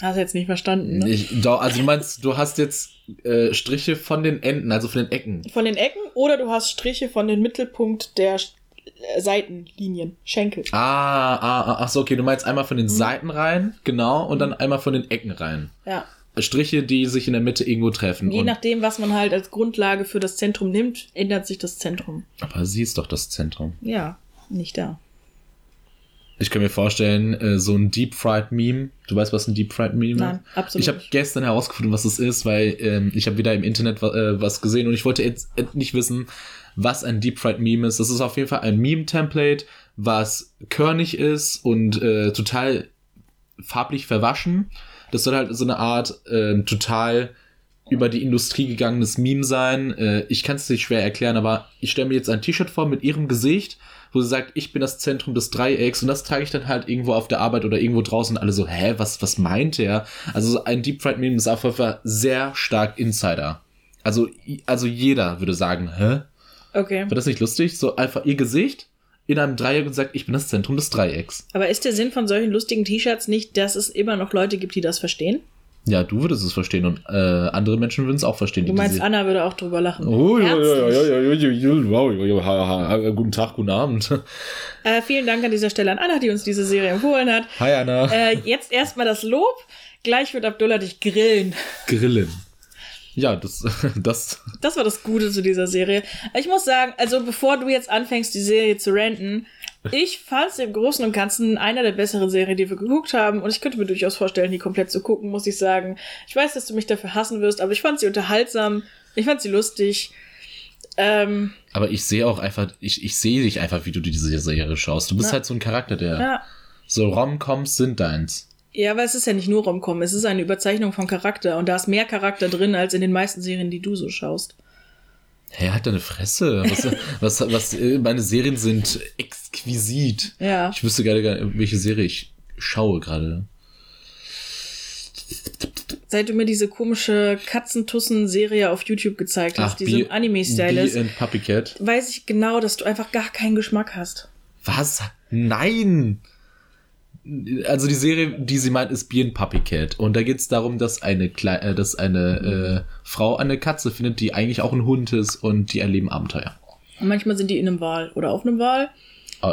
Hast du jetzt nicht verstanden, ne? Ich, also du meinst, du hast jetzt äh, Striche von den Enden, also von den Ecken. Von den Ecken oder du hast Striche von den Mittelpunkt der äh, Seitenlinien, Schenkel. Ah, ah, ah, ach so, okay, du meinst einmal von den Mhm. Seiten rein, genau, und dann einmal von den Ecken rein. Ja. Striche, die sich in der Mitte irgendwo treffen. Je und, nachdem, was man halt als Grundlage für das Zentrum nimmt, ändert sich das Zentrum. aber sie ist doch das Zentrum. Ja, nicht da. Ich kann mir vorstellen, äh, so ein Deep Fried Meme. Du weißt, was ein Deep Fried Meme ist? Nein, absolut Ich habe gestern herausgefunden, was es ist, weil ähm, ich habe wieder im Internet äh, was gesehen und ich wollte jetzt nicht wissen, was ein Deep Fried Meme ist. Das ist auf jeden Fall ein Meme-Template, was körnig ist und äh, total farblich verwaschen. Das soll halt so eine Art ähm, total über die Industrie gegangenes Meme sein. Äh, ich kann es nicht schwer erklären, aber ich stelle mir jetzt ein T-Shirt vor mit ihrem Gesicht, wo sie sagt, ich bin das Zentrum des Dreiecks und das trage ich dann halt irgendwo auf der Arbeit oder irgendwo draußen und alle so, hä, was, was meint er? Also so ein Deep Fried Meme ist auf jeden Fall sehr stark Insider. Also, also jeder würde sagen, hä? Okay. War das nicht lustig? So einfach ihr Gesicht in einem Dreieck und sagt, ich bin das Zentrum des Dreiecks. Aber ist der Sinn von solchen lustigen T-Shirts nicht, dass es immer noch Leute gibt, die das verstehen? Ja, du würdest es verstehen und äh, andere Menschen würden es auch verstehen. Du meinst, Anna würde auch drüber lachen. Oh, ja, guten Tag, guten Abend. *laughs* Äh, vielen Dank an dieser Stelle an Anna, die uns diese Serie empfohlen hat. Hi Anna. Äh, jetzt erstmal das Lob. Gleich wird Abdullah dich grillen. Grillen. Ja, das, *laughs* das, Das war das Gute zu dieser Serie. Ich muss sagen, also bevor du jetzt anfängst, die Serie zu ranten, ich fand es im Großen und Ganzen einer der besseren Serien, die wir geguckt haben. Und ich könnte mir durchaus vorstellen, die komplett zu gucken, muss ich sagen. Ich weiß, dass du mich dafür hassen wirst, aber ich fand sie unterhaltsam. Ich fand sie lustig. Ähm, aber ich sehe auch einfach, ich, ich sehe dich einfach, wie du diese Serie schaust. Du bist Ja. halt so ein Charakter, der, ja. so Rom-Coms sind deins. Ja, aber es ist ja nicht nur Romcom, es ist eine Überzeichnung von Charakter. Und da ist mehr Charakter drin, als in den meisten Serien, die du so schaust. Hä, halt deine Fresse. Was, *laughs* was, was, meine Serien sind exquisit. Ja. Ich wüsste gerade gar nicht, welche Serie ich schaue gerade. seit du mir diese komische Katzentussen-Serie auf YouTube gezeigt hast, diese Bee- Anime-Style ist, weiß ich genau, dass du einfach gar keinen Geschmack hast. Was? Nein! Also die Serie, die sie meint, ist Bee and Puppy Cat. Und da geht es darum, dass eine, Klei äh, dass eine äh, Frau eine Katze findet, die eigentlich auch ein Hund ist und die erleben Abenteuer. Und manchmal sind die in einem Wal oder auf einem Wal. Äh,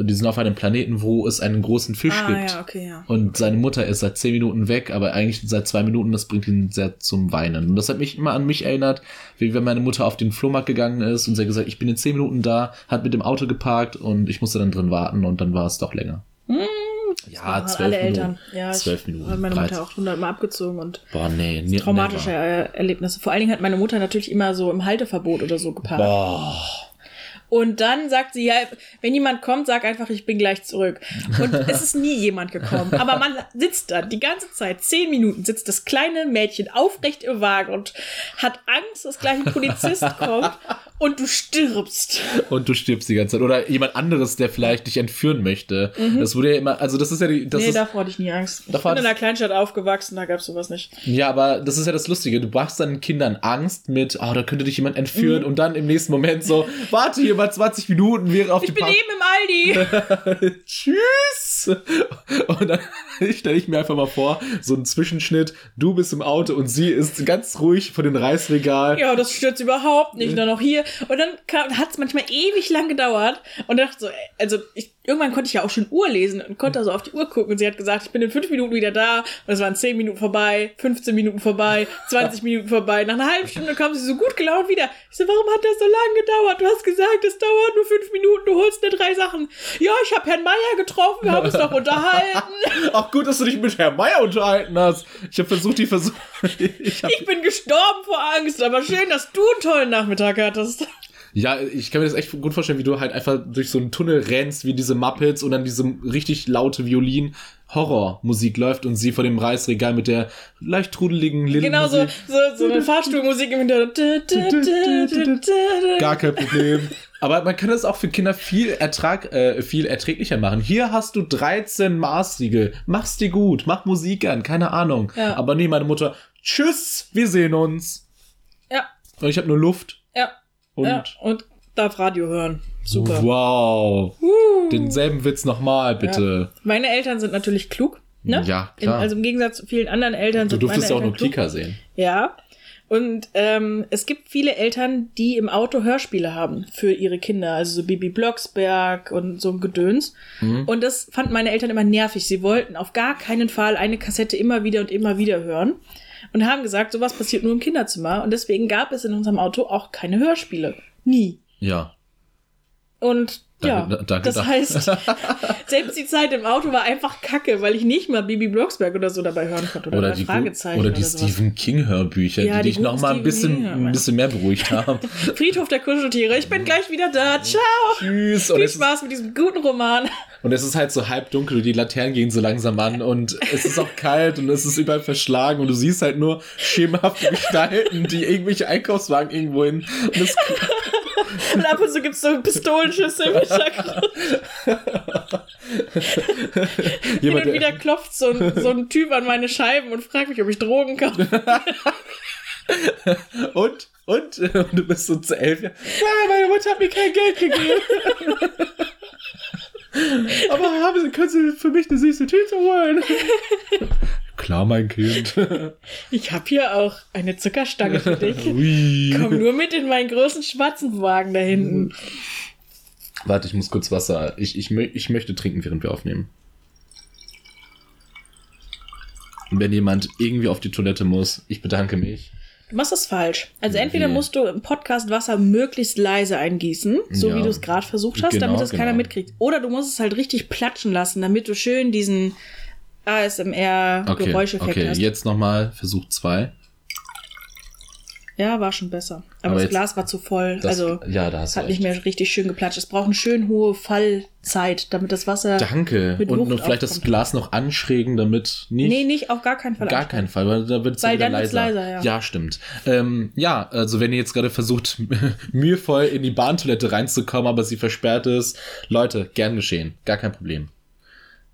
äh, die sind auf einem Planeten, wo es einen großen Fisch Ah, gibt. ja, okay, ja. Und seine Mutter ist seit zehn Minuten weg, aber eigentlich seit zwei Minuten, das bringt ihn sehr zum Weinen. Und das hat mich immer an mich erinnert, wie wenn meine Mutter auf den Flohmarkt gegangen ist und sie hat gesagt, ich bin in zehn Minuten da, hat mit dem Auto geparkt und ich musste dann drin warten und dann war es doch länger. Ja, Machen zwölf alle Minuten. Eltern. Ja, zwölf Minuten. Hat meine 13. Mutter auch hundertmal abgezogen und Boah, nee. traumatische never. Erlebnisse. Vor allen Dingen hat meine Mutter natürlich immer so im Halteverbot oder so geparkt. Boah. Und dann sagt sie, ja, wenn jemand kommt, sag einfach, ich bin gleich zurück. Und *laughs* es ist nie jemand gekommen. Aber man sitzt da die ganze Zeit, zehn Minuten, sitzt das kleine Mädchen aufrecht im Wagen und hat Angst, dass gleich ein Polizist *laughs* kommt und du stirbst. Und du stirbst die ganze Zeit. Oder jemand anderes, der vielleicht dich entführen möchte. Das wurde ja immer, also das ist ja die, das Mhm. nee, ist, davor hatte ich nie Angst. Ich bin in einer Kleinstadt aufgewachsen, da gab's sowas nicht. Ja, aber das ist ja das Lustige. Du machst deinen Kindern Angst mit, oh, da könnte dich jemand Mhm. entführen und dann im nächsten Moment so, warte hier mal 20 Minuten, wäre auf Ich die bin Park- eben im Aldi. *laughs* Tschüss! Und dann *laughs* stelle ich mir einfach mal vor, so ein Zwischenschnitt, du bist im Auto und sie ist ganz ruhig vor dem Reisregal. Ja, das stört überhaupt nicht. Nur noch hier. Und dann hat es manchmal ewig lang gedauert. Und dachte so, ey, also ich, irgendwann konnte ich ja auch schon Uhr lesen und konnte also auf die Uhr gucken. Und sie hat gesagt, ich bin in fünf Minuten wieder da. Und es waren zehn Minuten vorbei, 15 Minuten vorbei, *laughs* 20 Minuten vorbei. Nach einer halben Stunde kam sie so gut gelaunt wieder. Ich so, warum hat das so lange gedauert? Du hast gesagt, es dauert nur fünf Minuten, du holst mir drei Sachen. Ja, ich habe Herrn Meier getroffen, wir haben uns noch unterhalten. *laughs* Auch gut, dass du dich mit Herrn Meier unterhalten hast. Ich habe versucht, die Versuch. *laughs* Ich Ich bin gestorben vor Angst, aber schön, dass du einen tollen Nachmittag hattest. Ja, ich kann mir das echt gut vorstellen, wie du halt einfach durch so einen Tunnel rennst, wie diese Muppets und dann diese richtig laute Violin. Horrormusik läuft und sie vor dem Reisregal mit der leicht trudeligen Little Genau so, so, so eine Fahrstuhlmusik im Hintergrund. Gar kein Problem. Aber man kann das auch für Kinder viel Ertrag, äh, viel erträglicher machen. Hier hast du 13 Maßriegel. Mach's dir gut, mach Musik an, keine Ahnung. Ja. Aber nee, meine Mutter, tschüss, wir sehen uns. Ja, Und ich habe nur Luft. Ja, Und ja. Und darf Radio hören. Super. wow. Denselben Witz nochmal, bitte. Meine Eltern sind natürlich klug. Ne? Ja, In, klar. also im Gegensatz zu vielen anderen Eltern du durftest ja auch nur. Kika sehen. Ja. Und ähm, es gibt viele Eltern, die im Auto Hörspiele haben für ihre Kinder, also so Bibi Blocksberg und so ein Gedöns. Mhm. Und das fanden meine Eltern immer nervig. Sie wollten auf gar keinen Fall eine Kassette immer wieder und immer wieder hören und haben gesagt, sowas passiert nur im Kinderzimmer. Und deswegen gab es in unserem Auto auch keine Hörspiele. Nie. Ja. Und ja, Danke, da- danke, das danke. heißt, *laughs* selbst die Zeit im Auto war einfach kacke, weil ich nicht mal Bibi Blocksberg oder so dabei hören konnte. Oder, Oder die, Fragezeichen oder die. Stephen King Hörbücher, Ja, die, die dich guten noch mal ein bisschen, ein bisschen mehr beruhigt haben. *laughs* Friedhof der Kuscheltiere. Ich bin gleich wieder da. Ciao. Tschüss. Viel es, ist, Spaß mit diesem guten Roman. und es ist halt so halb dunkel und die Laternen gehen so langsam an und es ist auch kalt und es ist überall verschlagen und du siehst halt nur schemenhafte Gestalten, die irgendwelche Einkaufswagen irgendwo hin. Und es, *laughs* Und ab und zu gibt's so Pistolenschüsse im Hintergrund. *laughs* Hin und wieder klopft so ein, so ein Typ an meine Scheiben und fragt mich, ob ich Drogen kaufe. *laughs* und, und, und du bist so zu elf. Ja, meine Mutter hat mir kein Geld gegeben. *laughs* Aber haben Sie, können Sie für mich eine süße Tüte holen? Klar, mein Kind. *laughs* Ich hab hier auch eine Zuckerstange für *laughs* dich. Ui. Komm nur mit in meinen großen schwarzen Wagen da hinten. Warte, ich muss kurz Wasser. Ich, ich, ich möchte trinken, während wir aufnehmen. Wenn jemand irgendwie auf die Toilette muss, ich bedanke mich. Du machst das falsch. Also entweder musst du im Podcast Wasser möglichst leise eingießen, so Ja. wie du es gerade versucht hast, Genau, damit es keiner genau. mitkriegt. Oder du musst es halt richtig platschen lassen, damit du schön diesen ASMR-Geräuscheffekt Okay, okay. hast. jetzt nochmal Versuch 2. Ja, war schon besser. Aber, Aber das jetzt- Glas war zu voll. Das, also ja, da hast hat nicht recht. mehr richtig schön geplatscht. Es braucht eine schön hohe Fallzeit, damit das Wasser. Danke. Und nur vielleicht das aufkommt. Glas noch anschrägen, damit nicht. Nee, nicht, auf gar keinen Fall. Gar keinen Fall, weil da wird es Weil wieder dann leiser. leiser, ja. stimmt. Ähm, ja, also wenn ihr jetzt gerade versucht, *laughs* mühevoll in die Bahntoilette reinzukommen, aber sie versperrt ist, Leute, gern geschehen. Gar kein Problem.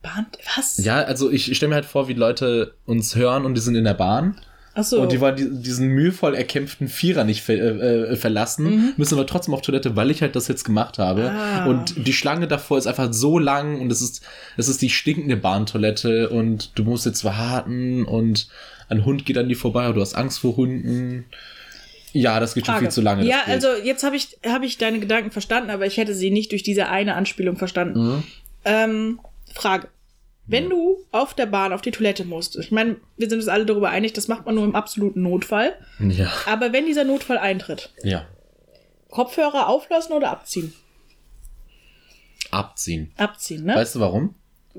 Bahn. Was? Ja, also ich, ich stelle mir halt vor, wie Leute uns hören und die sind in der Bahn. Ach so. Und die wollen die, diesen mühevoll erkämpften Vierer nicht ver äh, äh, verlassen, müssen aber trotzdem auf Toilette, weil ich halt das jetzt gemacht habe. Mhm. Ah. Und die Schlange davor ist einfach so lang und es ist, es ist die stinkende Bahntoilette und du musst jetzt warten und ein Hund geht an dir vorbei und du hast Angst vor Hunden. Ja, das geht schon Frage. viel zu lange. Ja, also jetzt habe ich, hab ich deine Gedanken verstanden, aber ich hätte sie nicht durch diese eine Anspielung verstanden. Mhm. Ähm, Frage. Wenn du auf der Bahn auf die Toilette musst, ich meine, wir sind uns alle darüber einig, das macht man nur im absoluten Notfall. Ja, Aber wenn dieser Notfall eintritt, ja. Kopfhörer auflassen oder abziehen? Abziehen. Abziehen, ne? Weißt du warum?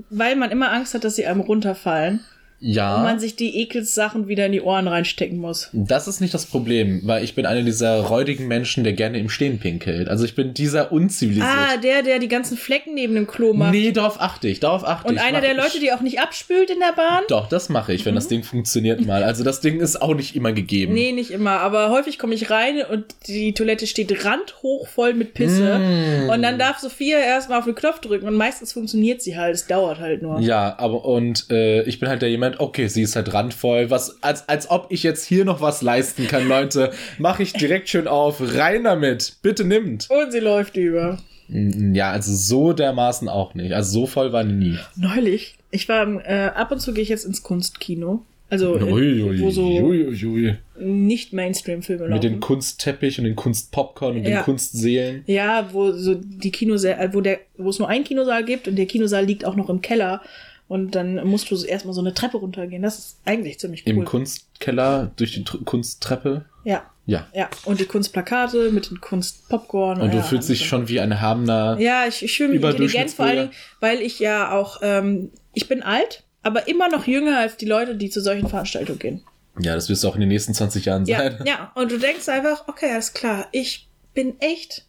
Weil man immer Angst hat, dass sie einem runterfallen Ja. und man sich die Ekelssachen wieder in die Ohren reinstecken muss. Das ist nicht das Problem, weil ich bin einer dieser räudigen Menschen, der gerne im Stehen pinkelt. Also ich bin dieser unzivilisiert. Ah, der, der die ganzen Flecken neben dem Klo macht. nee, darauf achte ich, darauf achte und ich. einer Mach der ich. Leute, die auch nicht abspült in der Bahn? Doch, das mache ich, wenn das Ding funktioniert mal. Also das Ding ist auch nicht immer gegeben. Nee, nicht immer, aber häufig komme ich rein und die Toilette steht randhoch voll mit Pisse. Mm. Und dann darf Sophia erstmal auf den Knopf drücken und meistens funktioniert sie halt. Es dauert halt nur. Ja, aber und äh, ich bin halt der jemand, okay, sie ist halt randvoll, was, als, als ob ich jetzt hier noch was leisten kann, Leute. *laughs* Mache ich direkt schön auf, rein damit, bitte nimmt. Und sie läuft über. Mm, Ja, also so dermaßen auch nicht. Also so voll war nie. Neulich. Ich war, äh, ab und zu gehe ich jetzt ins Kunstkino. Also, äh, Ui, wo so ui, ui, ui. nicht Mainstream-Filme laufen. Mit den Kunstteppich und den Kunstpopcorn und Ja. den Kunstseelen. Ja, wo so die Kinosaal, wo der, wo es nur einen Kinosaal gibt und der Kinosaal liegt auch noch im Keller. Und dann musst du erstmal so eine Treppe runtergehen. Das ist eigentlich ziemlich cool. Im Kunstkeller durch die Tr Kunsttreppe. ja, Ja. ja. Und die Kunstplakate mit den Kunstpopcorn. Und du ja, fühlst dich schon wie ein erhabener. Ja, ich, ich fühle mich intelligent, vor allem, weil ich ja auch, ähm, ich bin alt, aber immer noch jünger als die Leute, die zu solchen Veranstaltungen gehen. Ja, das wirst du auch in den nächsten 20 Jahren Ja, sein. ja. *laughs* Und du denkst einfach, okay, alles klar, ich bin echt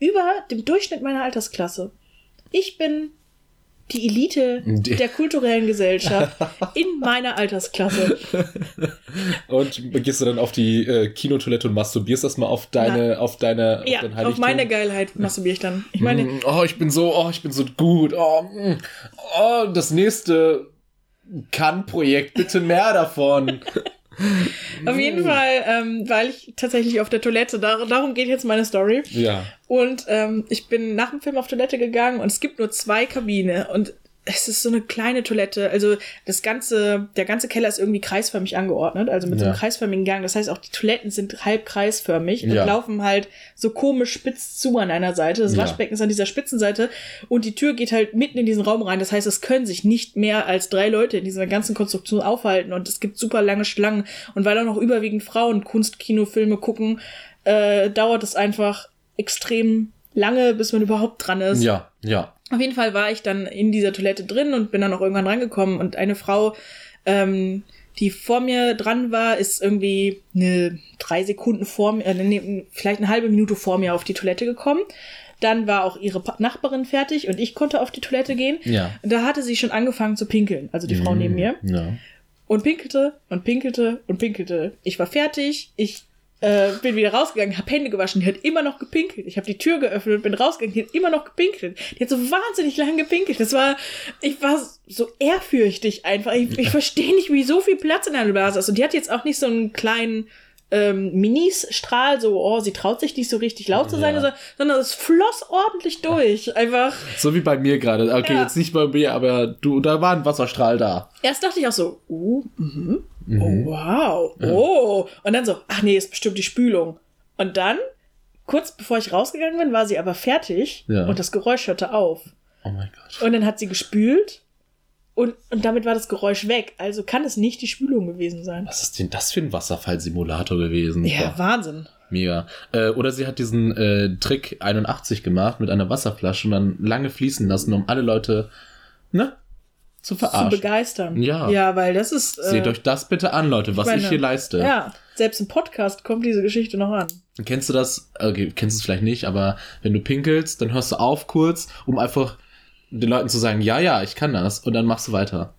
über dem Durchschnitt meiner Altersklasse. Ich bin die Elite Die- der kulturellen Gesellschaft *laughs* in meiner Altersklasse. Und gehst du dann auf die äh, Kinotoilette und masturbierst das mal auf deine, auf deine, Ja, dein auf meine Geilheit masturbiere ich dann. Ich meine, Mm, Oh, ich bin so, oh, ich bin so gut. Oh, mm, oh das nächste Kann-Projekt, bitte mehr davon. *laughs* *laughs* auf jeden Fall, ähm, weil ich tatsächlich auf der Toilette, dar darum geht jetzt meine Story. ja. Und ähm, ich bin nach dem Film auf Toilette gegangen und es gibt nur zwei Kabine und es ist so eine kleine Toilette. Also das ganze, der ganze Keller ist irgendwie kreisförmig angeordnet, also mit so einem Ja. kreisförmigen Gang. Das heißt, auch die Toiletten sind halb kreisförmig und Ja. laufen halt so komisch spitz zu an einer Seite. Das Ja. Waschbecken ist an dieser Spitzenseite und die Tür geht halt mitten in diesen Raum rein. Das heißt, es können sich nicht mehr als drei Leute in dieser ganzen Konstruktion aufhalten und es gibt super lange Schlangen. Und weil auch noch überwiegend Frauen Kunstkinofilme gucken, äh, dauert es einfach extrem lange, bis man überhaupt dran ist. Ja, ja. Auf jeden Fall war ich dann in dieser Toilette drin und bin dann auch irgendwann rangekommen und eine Frau, ähm, die vor mir dran war, ist irgendwie eine drei Sekunden vor mir, äh, nee, vielleicht eine halbe Minute vor mir auf die Toilette gekommen. Dann war auch ihre Nachbarin fertig und ich konnte auf die Toilette gehen. Ja. Und da hatte sie schon angefangen zu pinkeln, also die Frau neben mir. Ja. Und pinkelte und pinkelte und pinkelte. Ich war fertig, ich äh, bin wieder rausgegangen, habe Hände gewaschen, die hat immer noch gepinkelt. Ich habe die Tür geöffnet, bin rausgegangen, die hat immer noch gepinkelt. Die hat so wahnsinnig lange gepinkelt. Das war, ich war so ehrfürchtig einfach. Ich, ich verstehe nicht, wie so viel Platz in einer Blase ist. Und die hat jetzt auch nicht so einen kleinen ähm, Minis-Strahl, so, oh, sie traut sich nicht so richtig laut zu sein, Ja. oder so, sondern es floss ordentlich durch. Einfach. So wie bei mir gerade. Okay, Ja. jetzt nicht bei mir, aber du, da war ein Wasserstrahl da. Erst dachte ich auch so, uh, mhm. Oh, wow, oh. Und dann so, ach nee, ist bestimmt die Spülung. Und dann, kurz bevor ich rausgegangen bin, war sie aber fertig Ja. und das Geräusch hörte auf. Oh mein Gott. Und dann hat sie gespült und, und damit war das Geräusch weg. Also kann es nicht die Spülung gewesen sein. Was ist denn das für ein Wasserfallsimulator gewesen? Ja, Boah, Wahnsinn. mega. Äh, oder sie hat diesen äh, Trick 81 gemacht mit einer Wasserflasche und dann lange fließen lassen, um alle Leute, ne, zu Zu verarschen. begeistern. Ja. Ja, weil das ist. Äh, Seht euch das bitte an, Leute, was ich, meine, hier leiste. Ja, selbst im Podcast kommt diese Geschichte noch an. Kennst du das? Okay, kennst du es vielleicht nicht, aber wenn du pinkelst, dann hörst du auf kurz, um einfach den Leuten zu sagen, ja, ja, ich kann das, und dann machst du weiter.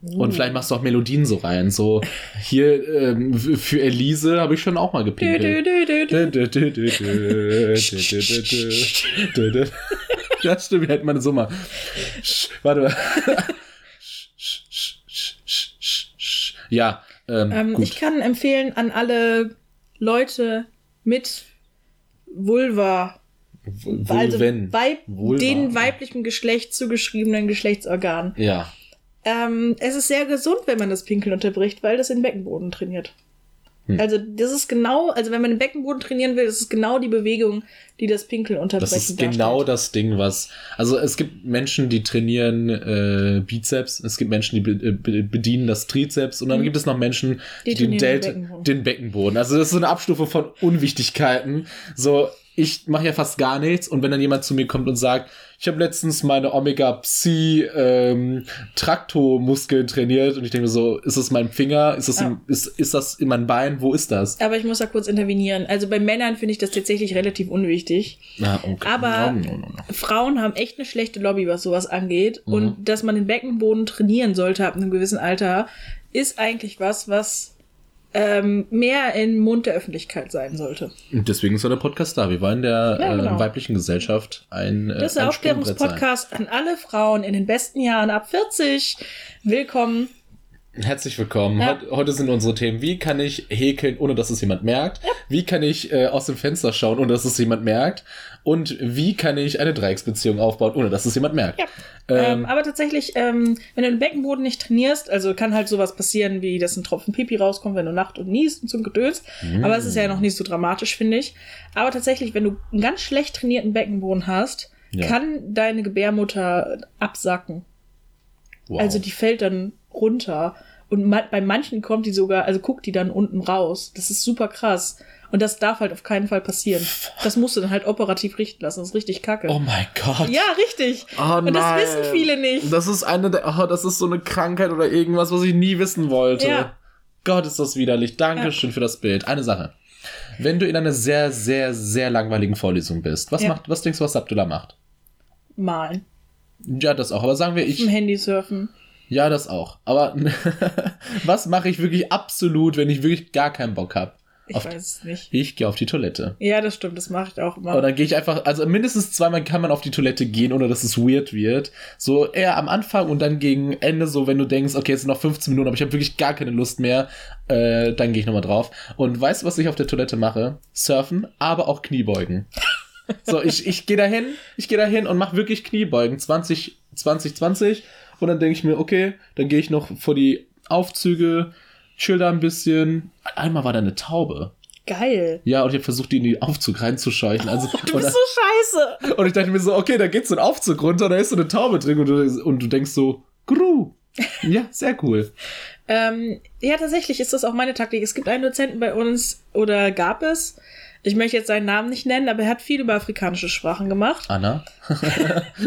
Und vielleicht machst du auch Melodien so rein. So, hier ähm, für Elise habe ich schon auch mal gepinkelt. dü, dü, dü. Dü, dü, dü, dü, dü, dü, dü, dü, dü, dü, dü. ja, stimmt, wir hätten meine Summe. Warte mal. Ja, ähm, Ähm, gut. ich kann empfehlen an alle Leute mit Vulva, also Vulven. Weib, Vulva. den weiblichen Geschlecht zugeschriebenen Geschlechtsorgan. Ja. Ähm, es ist sehr gesund, wenn man das Pinkeln unterbricht, weil das den Beckenboden trainiert. Hm. Also das ist genau, also wenn man den Beckenboden trainieren will, das ist genau die Bewegung, die das Pinkeln unterbrechen Das ist genau das Ding, was. Also es gibt Menschen, die trainieren äh, Bizeps, es gibt Menschen, die be be bedienen das Trizeps und dann gibt es noch Menschen, Die die, den, trainieren den Delta, Beckenboden. den Beckenboden. Also das ist so eine Abstufe von Unwichtigkeiten. So, ich mache ja fast gar nichts und wenn dann jemand zu mir kommt und sagt, ich habe letztens meine Omega Psi ähm, Traktomuskeln trainiert und ich denke so, ist das mein Finger? Ist das, Ja. im, ist, ist das in meinem Bein? Wo ist das? Aber ich muss da kurz intervenieren. Also bei Männern finde ich das tatsächlich relativ unwichtig. Na, okay. Aber- no, no, no. Frauen haben echt eine schlechte Lobby, was sowas angeht. Mhm. Und dass man den Beckenboden trainieren sollte ab einem gewissen Alter, ist eigentlich was, was ähm, mehr im Mund der Öffentlichkeit sein sollte. Und deswegen ist ja der Podcast da. Wir wollen der Ja, genau. äh, weiblichen Gesellschaft ein, äh, Das ist ein. Aufklärungspodcast an alle Frauen in den besten Jahren ab 40. Willkommen. Herzlich willkommen. Ja. Heut, heute sind unsere Themen. Wie kann ich häkeln, ohne dass es jemand merkt? Wie kann ich äh, aus dem Fenster schauen, ohne dass es jemand merkt? Und wie kann ich eine Dreiecksbeziehung aufbauen, ohne dass es jemand merkt? Ja. Ähm, Ähm, aber tatsächlich, ähm, wenn du den Beckenboden nicht trainierst, also kann halt sowas passieren, wie dass ein Tropfen Pipi rauskommt, wenn du nacht und niest und zum Gedöns. Aber es ist ja noch nicht so dramatisch, finde ich. Aber tatsächlich, wenn du einen ganz schlecht trainierten Beckenboden hast, Ja. kann deine Gebärmutter absacken. wow. Also die fällt dann runter. Und ma bei manchen kommt die sogar, also guckt die dann unten raus. Das ist super krass. Und das darf halt auf keinen Fall passieren. Das musst du dann halt operativ richten lassen. Das ist richtig kacke. oh mein Gott. Ja, richtig. Oh Und das nein. wissen viele nicht. Das ist eine der, oh, das ist so eine Krankheit oder irgendwas, was ich nie wissen wollte. Ja. Gott, ist das widerlich. Dankeschön für das Bild. Eine Sache. Wenn du in einer sehr, sehr, sehr langweiligen Vorlesung bist, was Ja. macht, was denkst du, was Abdullah macht? Malen. Ja, das auch. Aber sagen wir, Im ich, Handy surfen. Ja, das auch. Aber *laughs* was mache ich wirklich absolut, wenn ich wirklich gar keinen Bock habe? Ich Auf- weiß es nicht. Ich gehe auf die Toilette. Ja, das stimmt. Das mache ich auch immer. Und dann gehe ich einfach, also mindestens zweimal kann man auf die Toilette gehen, ohne dass es weird wird. So eher am Anfang und dann gegen Ende, so wenn du denkst, okay, jetzt sind noch 15 Minuten, aber ich habe wirklich gar keine Lust mehr, äh, dann gehe ich nochmal drauf. Und weißt du, was ich auf der Toilette mache? Surfen, aber auch Kniebeugen. So, ich, ich gehe dahin, ich gehe dahin und mache wirklich Kniebeugen. 20, 20, 20. Und dann denke ich mir, okay, dann gehe ich noch vor die Aufzüge, chill da ein bisschen. Einmal war da eine Taube. Geil. Ja, und ich habe versucht, die in den Aufzug reinzuscheuchen. Also, *laughs* Du und, bist so scheiße. und ich dachte mir so, okay, da geht so ein Aufzug runter, da ist so eine Taube drin und du, und du denkst so, Gru. Ja, sehr cool. *laughs* Ähm, ja, tatsächlich ist das auch meine Taktik. Es gibt einen Dozenten bei uns, oder gab es, ich möchte jetzt seinen Namen nicht nennen, aber er hat viel über afrikanische Sprachen gemacht. Anna? *laughs*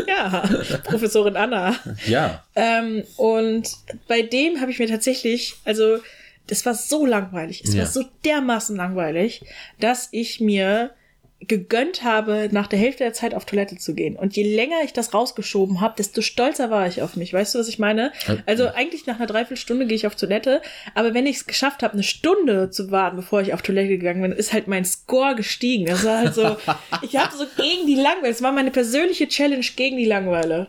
Ja, Professorin Anna. Ja. Ähm, und bei dem habe ich mir tatsächlich, also das war so langweilig, es Ja. war so dermaßen langweilig, dass ich mir gegönnt habe, nach der Hälfte der Zeit auf Toilette zu gehen. Und je länger ich das rausgeschoben habe, desto stolzer war ich auf mich. Weißt du, was ich meine? Also eigentlich nach einer Dreiviertelstunde gehe ich auf Toilette, aber wenn ich es geschafft habe, eine Stunde zu warten, bevor ich auf Toilette gegangen bin, ist halt mein Score gestiegen. Das war halt so, *laughs* ich habe so gegen die Langeweile, es war meine persönliche Challenge gegen die Langeweile.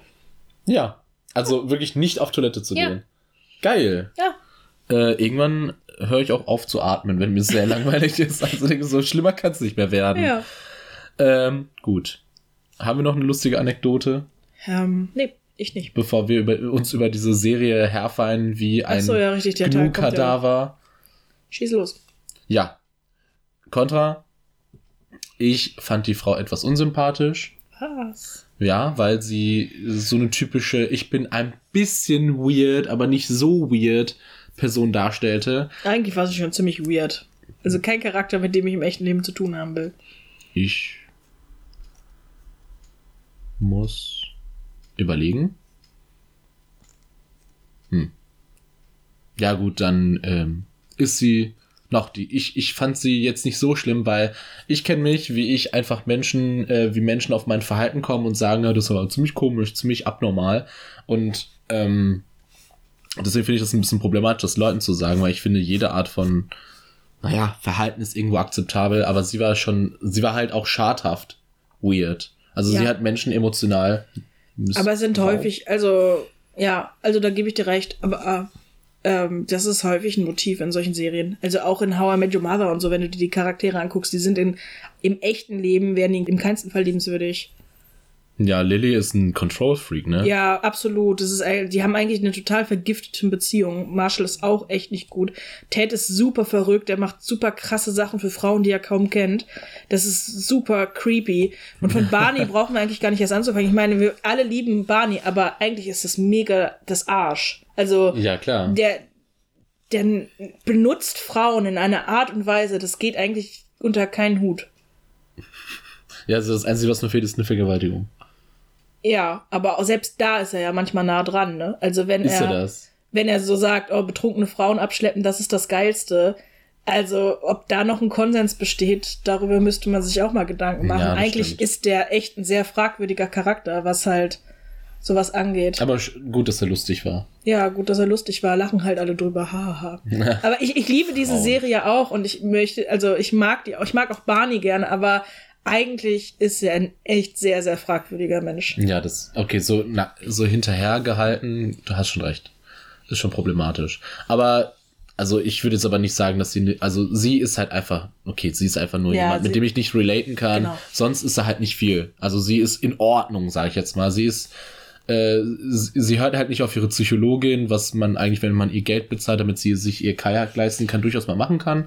Ja. Also wirklich nicht auf Toilette zu Ja. gehen. Geil. Ja, Äh, irgendwann höre ich auch auf zu atmen, wenn mir sehr *laughs* langweilig ist. Also denke so, schlimmer kann es nicht mehr werden. ja. Ähm, gut. Haben wir noch eine lustige Anekdote, Ähm, nee, ich nicht. bevor wir über, uns über diese Serie herfallen wie Ach ein so, ja, richtig, der ja. Gnu-Kadaver? Schieß los. Ja. Contra. Ich fand die Frau etwas unsympathisch. Was? Ja, weil sie so eine typische, ich bin ein bisschen weird, aber nicht so weird Person darstellte. Eigentlich war sie schon ziemlich weird. Also kein Charakter, mit dem ich im echten Leben zu tun haben will. Ich muss überlegen. Hm. Ja gut, dann ähm, ist sie noch die. Ich, ich fand sie jetzt nicht so schlimm, weil ich kenne mich, wie ich einfach Menschen, äh, wie Menschen auf mein Verhalten kommen und sagen, ja, das war ziemlich komisch, ziemlich abnormal. Und ähm, deswegen finde ich das ein bisschen problematisch, das Leuten zu sagen, weil ich finde, jede Art von, naja, Verhalten ist irgendwo akzeptabel, aber sie war schon, sie war halt auch schadhaft weird. Also Ja. sie hat Menschen emotional. Aber sind Wow. häufig, also, ja, also da gebe ich dir recht, aber äh, ähm, das ist häufig ein Motiv in solchen Serien. Also auch in How I Met Your Mother und so, wenn du dir die Charaktere anguckst, die sind in, im echten Leben, werden die im keinsten Fall liebenswürdig. Ja, Lily ist ein Control-Freak, ne? Ja, absolut. Das ist, die haben eigentlich eine total vergiftete Beziehung. Marshall ist auch echt nicht gut. Ted ist super verrückt. Er macht super krasse Sachen für Frauen, die er kaum kennt. Das ist super creepy. Und von *laughs* Barney brauchen wir eigentlich gar nicht erst anzufangen. Ich meine, wir alle lieben Barney, aber eigentlich ist das mega das Arsch. Also, Ja, klar. der, der benutzt Frauen in einer Art und Weise, das geht eigentlich unter keinen Hut. Ja, also das Einzige, was nur fehlt, ist eine Vergewaltigung. Ja, aber auch selbst da ist er ja manchmal nah dran, ne? Also wenn Ist er, er das? wenn er so sagt, oh, betrunkene Frauen abschleppen, das ist das Geilste. Also, ob da noch ein Konsens besteht, darüber müsste man sich auch mal Gedanken machen. Ja, Eigentlich stimmt. ist der echt ein sehr fragwürdiger Charakter, was halt sowas angeht. Aber gut, dass er lustig war. Ja, gut, dass er lustig war, lachen halt alle drüber, haha. *laughs* aber ich, ich liebe diese. Serie auch und ich möchte, also ich mag die, auch- ich mag auch Barney gerne, aber eigentlich ist er ein echt sehr, sehr fragwürdiger Mensch. Ja, das, okay, so, na, so hinterhergehalten, du hast schon recht. Ist schon problematisch. Aber, also ich würde jetzt aber nicht sagen, dass sie, also sie ist halt einfach, okay, sie ist einfach nur Ja, jemand, mit dem ich nicht relaten kann. Genau. Sonst ist er halt nicht viel. Also sie ist in Ordnung, sage ich jetzt mal. Sie ist, äh, sie sie hört halt nicht auf ihre Psychologin, was man eigentlich, wenn man ihr Geld bezahlt, damit sie sich ihr Kajak leisten kann, durchaus mal machen kann.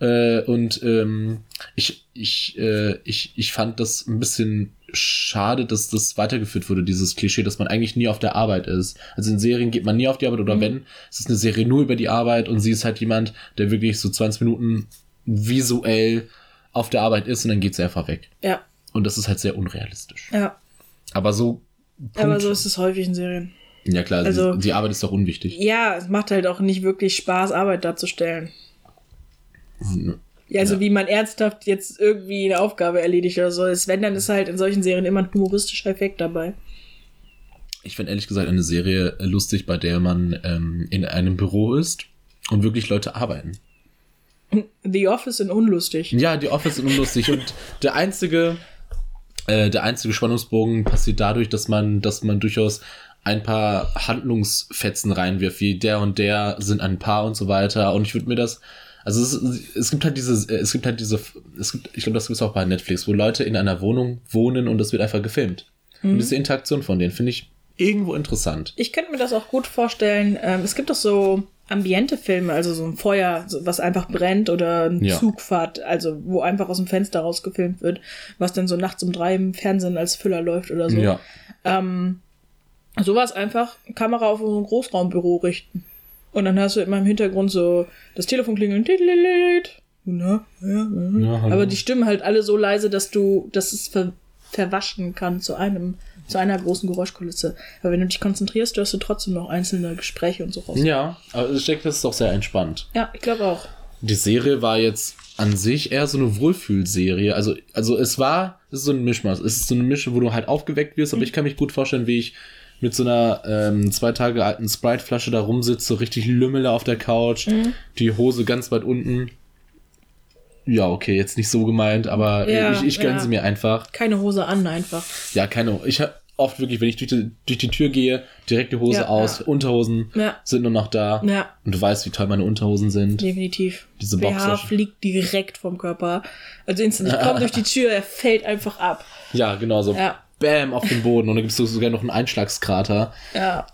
Äh, und ähm, ich, ich, äh, ich, ich fand das ein bisschen schade, dass das weitergeführt wurde, dieses Klischee, dass man eigentlich nie auf der Arbeit ist. Also in Serien geht man nie auf die Arbeit oder wenn, es ist eine Serie nur über die Arbeit und sie ist halt jemand, der wirklich so 20 Minuten visuell auf der Arbeit ist und dann geht sie einfach weg. Ja, Und das ist halt sehr unrealistisch. ja. Aber so. Aber Punkt. so ist es häufig in Serien. ja klar, also- die, die Arbeit ist doch unwichtig. Ja, es macht halt auch nicht wirklich Spaß, Arbeit darzustellen. Ja, also Ja. wie man ernsthaft jetzt irgendwie eine Aufgabe erledigt oder so ist. Wenn, dann ist halt in solchen Serien immer ein humoristischer Effekt dabei. Ich finde ehrlich gesagt eine Serie lustig, bei der man ähm, in einem Büro ist und wirklich Leute arbeiten. The Office sind unlustig. Ja, die Office sind unlustig und der einzige, äh, der einzige Spannungsbogen passiert dadurch, dass man, dass man durchaus ein paar Handlungsfetzen reinwirft, wie der und der sind ein Paar und so weiter. Und ich würde mir das, also es, es gibt halt diese, es gibt halt diese, es gibt, ich glaube, das gibt es auch bei Netflix, wo Leute in einer Wohnung wohnen und das wird einfach gefilmt. Und diese Interaktion von denen finde ich irgendwo interessant. Ich könnte mir das auch gut vorstellen. Ähm, es gibt doch so Ambiente-Filme, also so ein Feuer, was einfach brennt oder ein Ja. Zugfahrt, also wo einfach aus dem Fenster rausgefilmt wird, was dann so nachts um drei im Fernsehen als Füller läuft oder so. Ja. Ähm, sowas einfach Kamera auf so ein Großraumbüro richten. Und dann hast du immer im Hintergrund so das Telefon klingeln. Na, ja, ja. Aber die Stimmen halt alle so leise, dass du, dass es ver verwaschen kann zu einem, zu einer großen Geräuschkulisse. Aber wenn du dich konzentrierst, hörst du trotzdem noch einzelne Gespräche und so raus. Ja, aber ich denke, das ist doch sehr entspannt. Ja, ich glaube auch. Die Serie war jetzt an sich eher so eine Wohlfühlserie. Also, also es war, es ist so ein Mischmaß. Es ist so eine Mischung, wo du halt aufgeweckt wirst, aber ich kann mich gut vorstellen, wie ich mit so einer ähm, zwei Tage alten Sprite-Flasche da rumsitze, so richtig Lümmele auf der Couch, die Hose ganz weit unten. Ja, okay, jetzt nicht so gemeint, aber Ja, ich, ich gönne ja. sie mir einfach. Keine Hose an, einfach. Ja, keine. Ich habe oft wirklich, wenn ich durch die, durch die Tür gehe, direkt die Hose Ja, aus. Unterhosen sind nur noch da. Ja. Und du weißt, wie toll meine Unterhosen sind. Definitiv. Diese BH fliegt direkt vom Körper. Also instant, ich komme *laughs* durch die Tür, er fällt einfach ab. Ja, genau so. Ja. Bam auf den Boden und dann gibt es sogar noch einen Einschlagskrater. Ja.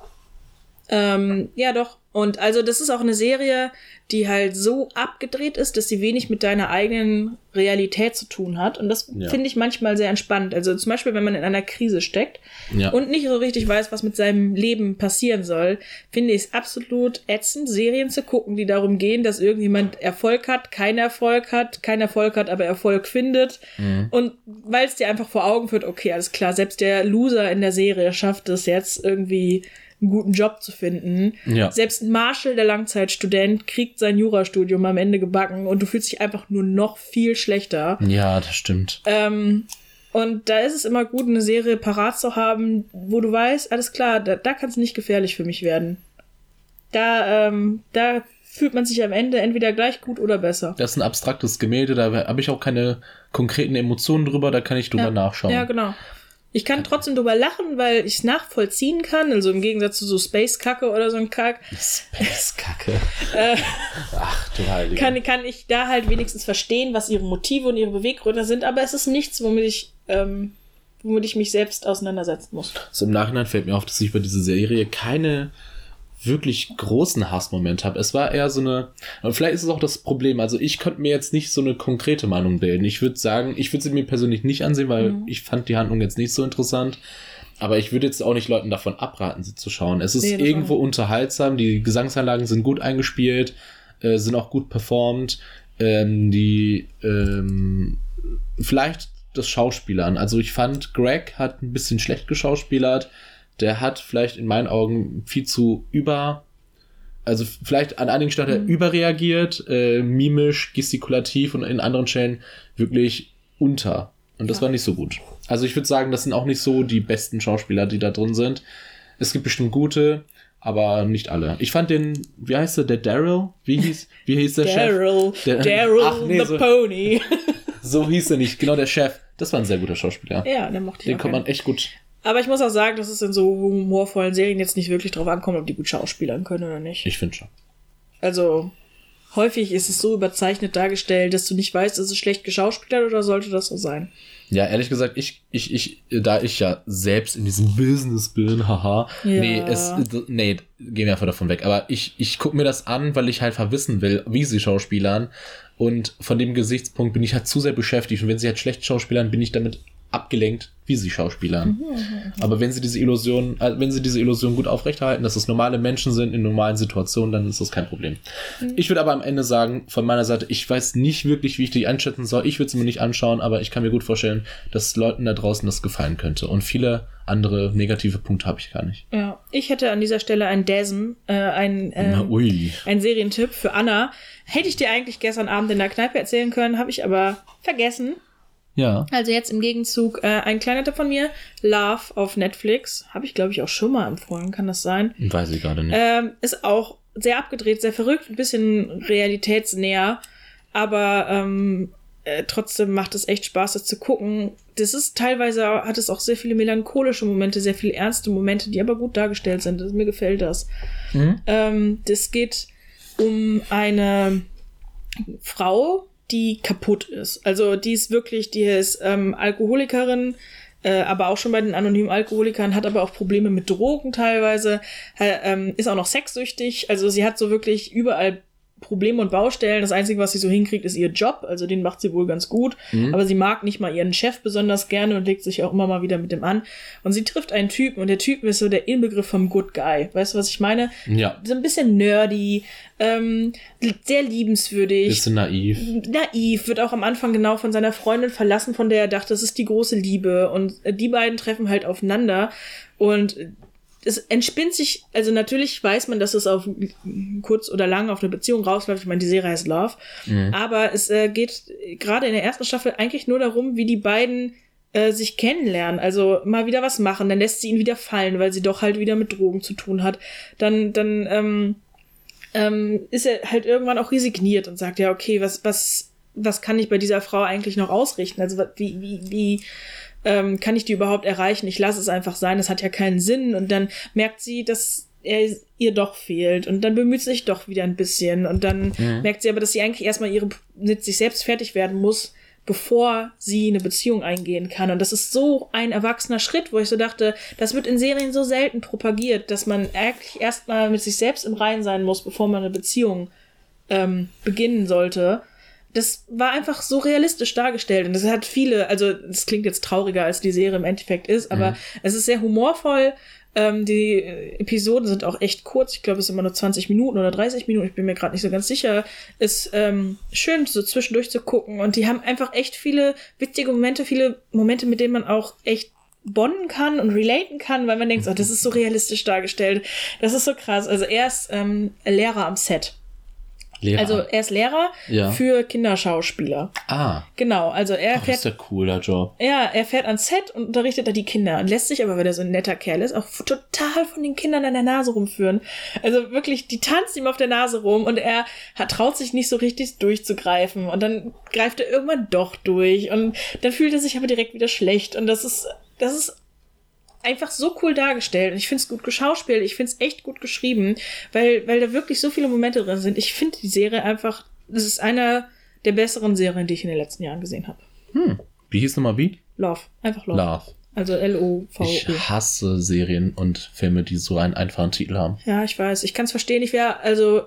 Ähm, ja, doch. Und also das ist auch eine Serie, die halt so abgedreht ist, dass sie wenig mit deiner eigenen Realität zu tun hat. Und das Ja. finde ich manchmal sehr entspannt. Also zum Beispiel, wenn man in einer Krise steckt Ja. und nicht so richtig weiß, was mit seinem Leben passieren soll, finde ich es absolut ätzend, Serien zu gucken, die darum gehen, dass irgendjemand Erfolg hat, keinen Erfolg hat, keinen Erfolg hat, aber Erfolg findet. Mhm. Und weil es dir einfach vor Augen führt, okay, alles klar, selbst der Loser in der Serie schafft es jetzt irgendwie einen guten Job zu finden. Ja. Selbst Marshall, der Langzeitstudent, kriegt sein Jurastudium am Ende gebacken und du fühlst dich einfach nur noch viel schlechter. ja, das stimmt. Ähm, und da ist es immer gut, eine Serie parat zu haben, wo du weißt, alles klar, da, da kann es nicht gefährlich für mich werden. Da, ähm, da fühlt man sich am Ende entweder gleich gut oder besser. Das ist ein abstraktes Gemälde, da habe ich auch keine konkreten Emotionen drüber, da kann ich drüber ja. nachschauen. Ja, genau. Ich kann trotzdem drüber lachen, weil ich es nachvollziehen kann. Also im Gegensatz zu so Space-Kacke oder so ein Kack. Space-Kacke. *laughs* Äh, Ach du Heilige. kann, kann ich da halt wenigstens verstehen, was ihre Motive und ihre Beweggründe sind. Aber es ist nichts, womit ich, ähm, womit ich mich selbst auseinandersetzen muss. So im Nachhinein fällt mir auf, dass ich über diese Serie keine wirklich großen Hassmoment habe. Es war eher so eine, vielleicht ist es auch das Problem. Also ich könnte mir jetzt nicht so eine konkrete Meinung bilden. Ich würde sagen, ich würde sie mir persönlich nicht ansehen, weil Mhm. ich fand die Handlung jetzt nicht so interessant. Aber ich würde jetzt auch nicht Leuten davon abraten, sie zu schauen. Es ist Nee, irgendwo unterhaltsam. Die Gesangsanlagen sind gut eingespielt, äh, sind auch gut performt. Ähm, die ähm, vielleicht das Schauspielern. Also ich fand, Greg hat ein bisschen schlecht geschauspielert. Der hat vielleicht in meinen Augen viel zu über, also vielleicht an einigen Stellen er überreagiert, äh, mimisch, gestikulativ und in anderen Stellen wirklich unter. Und das Ja. war nicht so gut. Also ich würde sagen, das sind auch nicht so die besten Schauspieler, die da drin sind. Es gibt bestimmt gute, aber nicht alle. Ich fand den, wie heißt der, der Daryl? Wie hieß, wie hieß der Chef? Daryl, Der- Daryl Ach, nee, the so- Pony. *laughs* So hieß er nicht. Genau, der Chef. Das war ein sehr guter Schauspieler. ja, den mochte ich Den auch gerne. man echt gut. Aber ich muss auch sagen, dass es in so humorvollen Serien jetzt nicht wirklich drauf ankommt, ob die gut schauspielern können oder nicht. Ich finde schon. Also häufig ist es so überzeichnet dargestellt, dass du nicht weißt, ist es schlecht geschauspielert oder sollte das so sein? Ja, ehrlich gesagt, ich, ich, ich, da ich ja selbst in diesem Business bin, *laughs* haha. Ja. Nee, es, nee, gehen wir einfach davon weg. Aber ich, ich gucke mir das an, weil ich halt verwissen will, wie sie schauspielern. Und von dem Gesichtspunkt bin ich halt zu sehr beschäftigt. Und wenn sie halt schlecht schauspielern, bin ich damit abgelenkt, wie sie schauspielern. Aber wenn sie diese Illusion, äh, wenn sie diese Illusion gut aufrechterhalten, dass es normale Menschen sind in normalen Situationen, dann ist das kein Problem. Ich würde aber am Ende sagen, von meiner Seite, ich weiß nicht wirklich, wie ich die einschätzen soll. Ich würde sie mir nicht anschauen, aber ich kann mir gut vorstellen, dass Leuten da draußen das gefallen könnte. Und viele andere negative Punkte habe ich gar nicht. Ja, ich hätte an dieser Stelle einen Dasm, äh, einen, ui. einen Serientipp für Anna. Hätte ich dir eigentlich gestern Abend in der Kneipe erzählen können, habe ich aber vergessen. Ja. Also jetzt im Gegenzug äh, ein kleiner Tipp von mir. Love auf Netflix. Habe ich, glaube ich, auch schon mal empfohlen, kann das sein? Weiß ich gerade nicht. Ähm, ist auch sehr abgedreht, sehr verrückt, ein bisschen realitätsnäher, aber ähm, äh, trotzdem macht es echt Spaß, das zu gucken. Das ist teilweise, hat es auch sehr viele melancholische Momente, sehr viele ernste Momente, die aber gut dargestellt sind. Das, mir gefällt das. Mhm. Ähm, das geht um eine Frau, die kaputt ist. Also die ist wirklich, die ist ähm, Alkoholikerin, äh, aber auch schon bei den anonymen Alkoholikern, hat aber auch Probleme mit Drogen teilweise, äh, ist auch noch sexsüchtig. Also sie hat so wirklich überall Probleme und Baustellen. Das Einzige, was sie so hinkriegt, ist ihr Job. Also den macht sie wohl ganz gut. Aber sie mag nicht mal ihren Chef besonders gerne und legt sich auch immer mal wieder mit dem an. Und sie trifft einen Typen und der Typ ist so der Inbegriff vom Good Guy. Weißt du, was ich meine? Ja. So ein bisschen nerdy, ähm, sehr liebenswürdig Bisschen naiv. naiv, wird auch am Anfang genau von seiner Freundin verlassen, von der er dachte, das ist die große Liebe. Und äh, die beiden treffen halt aufeinander. Und äh, es entspinnt sich, also natürlich weiß man, dass es auf kurz oder lang auf eine Beziehung rausläuft. Ich meine, die Serie heißt Love. Aber es äh, geht gerade in der ersten Staffel eigentlich nur darum, wie die beiden äh, sich kennenlernen, also mal wieder was machen, dann lässt sie ihn wieder fallen, weil sie doch halt wieder mit Drogen zu tun hat. Dann, dann, ähm, ähm, ist er halt irgendwann auch resigniert und sagt, ja, okay, was, was, was kann ich bei dieser Frau eigentlich noch ausrichten? Also wie, wie, wie ähm, kann ich die überhaupt erreichen? Ich lasse es einfach sein, das hat ja keinen Sinn. Und dann merkt sie, dass er ihr doch fehlt. Und dann bemüht sie sich doch wieder ein bisschen. Und dann merkt sie aber, dass sie eigentlich erstmal ihre, mit sich selbst fertig werden muss, bevor sie eine Beziehung eingehen kann. Und das ist so ein erwachsener Schritt, wo ich so dachte, das wird in Serien so selten propagiert, dass man eigentlich erstmal mit sich selbst im Reinen sein muss, bevor man eine Beziehung ähm, beginnen sollte. Das war einfach so realistisch dargestellt und das hat viele, also das klingt jetzt trauriger, als die Serie im Endeffekt ist, aber es ist sehr humorvoll. Ähm, die äh, Episoden sind auch echt kurz. Ich glaube, es sind immer nur 20 Minuten oder 30 Minuten. Ich bin mir gerade nicht so ganz sicher. Ist ähm, schön, so zwischendurch zu gucken. Und die haben einfach echt viele witzige Momente, viele Momente, mit denen man auch echt bonden kann und relaten kann, weil man denkt, oh, das ist so realistisch dargestellt. Das ist so krass. Also er ist ähm, Lehrer am Set. Lehrer. Also er ist Lehrer Ja. für Kinderschauspieler. ah, Genau, also er Ach, das ist fährt, ja cool, der Job. ja, er fährt ans Set und unterrichtet da die Kinder und lässt sich aber, weil er so ein netter Kerl ist, auch total von den Kindern an der Nase rumführen. Also wirklich, die tanzt ihm auf der Nase rum und er hat, traut sich nicht so richtig durchzugreifen und dann greift er irgendwann doch durch und dann fühlt er sich aber direkt wieder schlecht und das ist, das ist einfach so cool dargestellt. Und ich finde es gut geschauspielt, ich finde es echt gut geschrieben, weil, weil da wirklich so viele Momente drin sind. Ich finde die Serie einfach, das ist eine der besseren Serien, die ich in den letzten Jahren gesehen habe. Hm. Wie hieß nochmal wie? Love. Einfach Love. Love. Also L-O-V-E. Ich hasse Serien und Filme, die so einen einfachen Titel haben. Ja, ich weiß. Ich kann es verstehen. Ich wäre, also,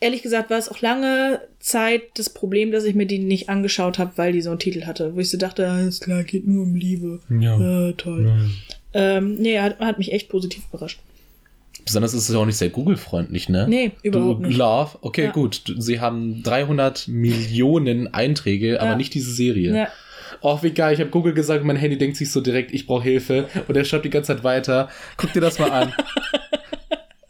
ehrlich gesagt, war es auch lange Zeit das Problem, dass ich mir die nicht angeschaut habe, weil die so einen Titel hatte. Wo ich so dachte, alles klar, geht nur um Liebe. Ja. Äh, toll. Ähm, nee, hat, hat mich echt positiv überrascht. Besonders ist es ja auch nicht sehr Google-freundlich, ne? Nee, überhaupt du, nicht. Love, okay, Ja. gut. Sie haben 300 Millionen Einträge, aber Ja. nicht diese Serie. Ja. Oh, wie geil. Ich habe Google gesagt, mein Handy denkt sich so direkt, ich brauche Hilfe. Und er schaut die ganze Zeit weiter. Guck dir das mal an. *laughs*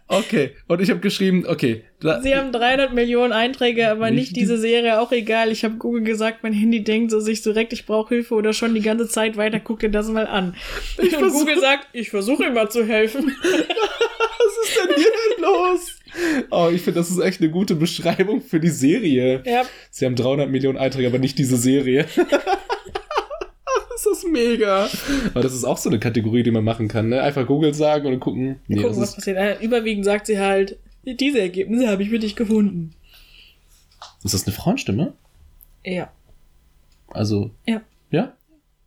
Okay. Und ich habe geschrieben, okay. Sie haben 300 Millionen Einträge, aber Nicht nicht, diese Serie, auch egal. Ich habe Google gesagt, mein Handy denkt so sich direkt, ich brauche Hilfe oder schon die ganze Zeit weiter, guck dir das mal an. Und versuch- Google sagt, ich versuche immer zu helfen. *laughs* was ist denn hier denn los? Oh, ich finde, das ist echt eine gute Beschreibung für die Serie. ja, Sie haben 300 Millionen Einträge, aber nicht diese Serie. *laughs* das ist mega. Aber das ist auch so eine Kategorie, die man machen kann, ne? Einfach Google sagen und gucken. Nee, gucken, das was passiert. Äh, überwiegend sagt sie halt, diese Ergebnisse habe ich für dich gefunden. ist das eine Frauenstimme? Ja. Also, Ja. ja?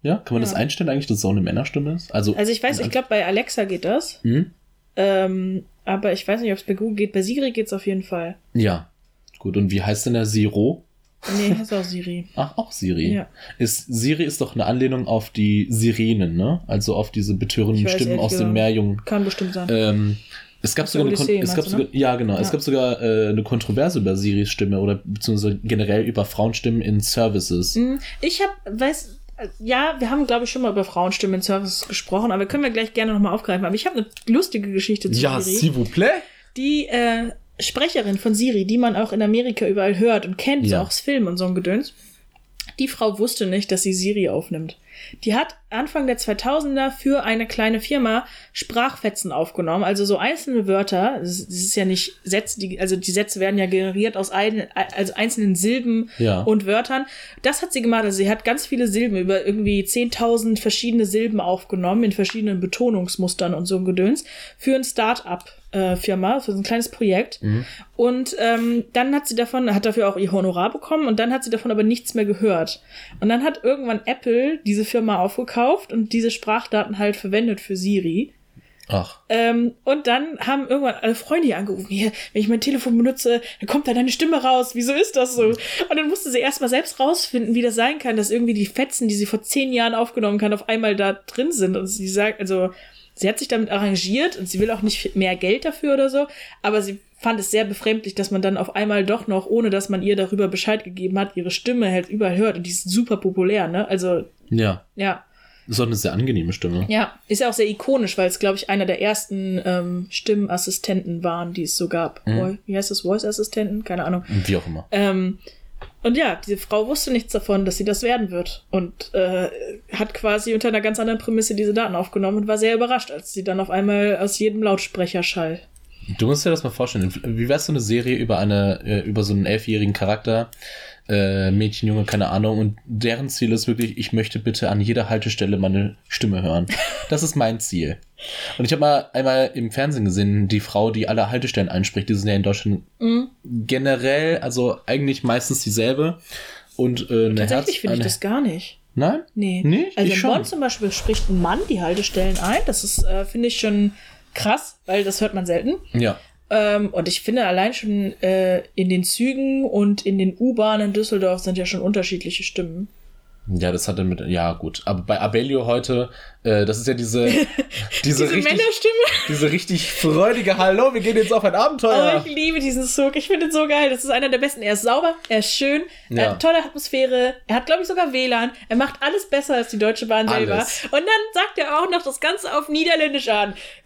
Ja? Kann man das Ja. einstellen eigentlich, dass es auch eine Männerstimme ist? Also, Also ich weiß, ich glaube, bei Alexa geht das. Hm? Ähm, aber ich weiß nicht, ob es bei Google geht. Bei Siri geht's auf jeden Fall. Ja. Gut, und wie heißt denn der Zero? Nee, heißt auch Siri. Ach, auch Siri. Ja. Ist, Siri ist doch eine Anlehnung auf die Sirenen, ne? Also auf diese betörenden weiß Stimmen aus dem. Meerjungen. Kann bestimmt sein. Ähm, es gab sogar, eine, Odyssee, es gab sogar ja genau, es Ja. gab sogar äh, eine Kontroverse über Siris Stimme oder beziehungsweise generell über Frauenstimmen in Services. Hm, Ich habe, weiß, ja, wir haben, glaube ich, schon mal über Frauenstimmen in Services gesprochen, aber können wir gleich gerne nochmal aufgreifen. Aber ich habe eine lustige Geschichte zu Ja, Siri. s'il vous plaît. Die äh, Sprecherin von Siri, die man auch in Amerika überall hört und kennt, so Ja. auch aus Filmen und so ein Gedöns, die Frau wusste nicht, dass sie Siri aufnimmt. Die hat Anfang der 2000er für eine kleine Firma Sprachfetzen aufgenommen, also so einzelne Wörter. Das ist, das ist ja nicht Sätze, die, also die Sätze werden ja generiert aus ein, also einzelnen Silben Ja. und Wörtern. Das hat sie gemacht. Also sie hat ganz viele Silben über irgendwie 10.000 verschiedene Silben aufgenommen in verschiedenen Betonungsmustern und so ein Gedöns für ein Start-up. Äh, Firma, für so ein kleines Projekt. Und ähm, dann hat sie davon, hat dafür auch ihr Honorar bekommen und dann hat sie davon aber nichts mehr gehört. Und dann hat irgendwann Apple diese Firma aufgekauft und diese Sprachdaten halt verwendet für Siri. Ach, Ähm, und dann haben irgendwann alle Freunde hier angerufen, hier, wenn ich mein Telefon benutze, dann kommt da deine Stimme raus. Wieso ist das so? Und dann musste sie erstmal selbst rausfinden, wie das sein kann, dass irgendwie die Fetzen, die sie vor zehn Jahren aufgenommen kann, auf einmal da drin sind. Und sie sagt, also, sie hat sich damit arrangiert und sie will auch nicht mehr Geld dafür oder so, aber sie fand es sehr befremdlich, dass man dann auf einmal doch noch, ohne dass man ihr darüber Bescheid gegeben hat, ihre Stimme halt überall hört und die ist super populär, ne? Also, ja. ja. Ist auch eine sehr angenehme Stimme. Ja, ist ja auch sehr ikonisch, weil es, glaube ich, einer der ersten ähm, Stimmassistenten waren, die es so gab. Voi- Wie heißt das? Voice-Assistenten? Keine Ahnung. Wie auch immer. Ähm, und ja, diese Frau wusste nichts davon, dass sie das werden wird. Und äh, hat quasi unter einer ganz anderen Prämisse diese Daten aufgenommen und war sehr überrascht, als sie dann auf einmal aus jedem Lautsprecher schall. Du musst dir das mal vorstellen. Wie wär's so eine Serie über eine, äh, über so einen elfjährigen Charakter, äh, Mädchen, Junge, keine Ahnung, und deren Ziel ist wirklich, ich möchte bitte an jeder Haltestelle meine Stimme hören. Das ist mein Ziel. Und ich habe mal einmal im Fernsehen gesehen, die Frau, die alle Haltestellen einspricht, die sind ja in Deutschland Mhm. generell, also eigentlich meistens dieselbe. Und äh, eine Tatsächlich finde ich das gar nicht. Nein? Nee. Nicht? Also Ich in schon. Bonn zum Beispiel spricht ein Mann die Haltestellen ein. Das ist, äh, finde ich, schon krass, weil das hört man selten. Ja. Ähm, und ich finde allein schon äh, in den Zügen und in den U-Bahnen in Düsseldorf sind ja schon unterschiedliche Stimmen. Ja, das hat er mit. Ja, gut. Aber bei Abellio heute, äh, das ist ja diese. *laughs* diese, Diese richtig, Männerstimme. diese richtig freudige Hallo, wir gehen jetzt auf ein Abenteuer. Oh, ich liebe diesen Zug. Ich finde ihn so geil. Das ist einer der besten. Er ist sauber, er ist schön, er Ja. hat tolle Atmosphäre, er hat, glaube ich, sogar WLAN. Er macht alles besser als die Deutsche Bahn selber. Alles. Und dann sagt er auch noch das Ganze auf Niederländisch an. *laughs*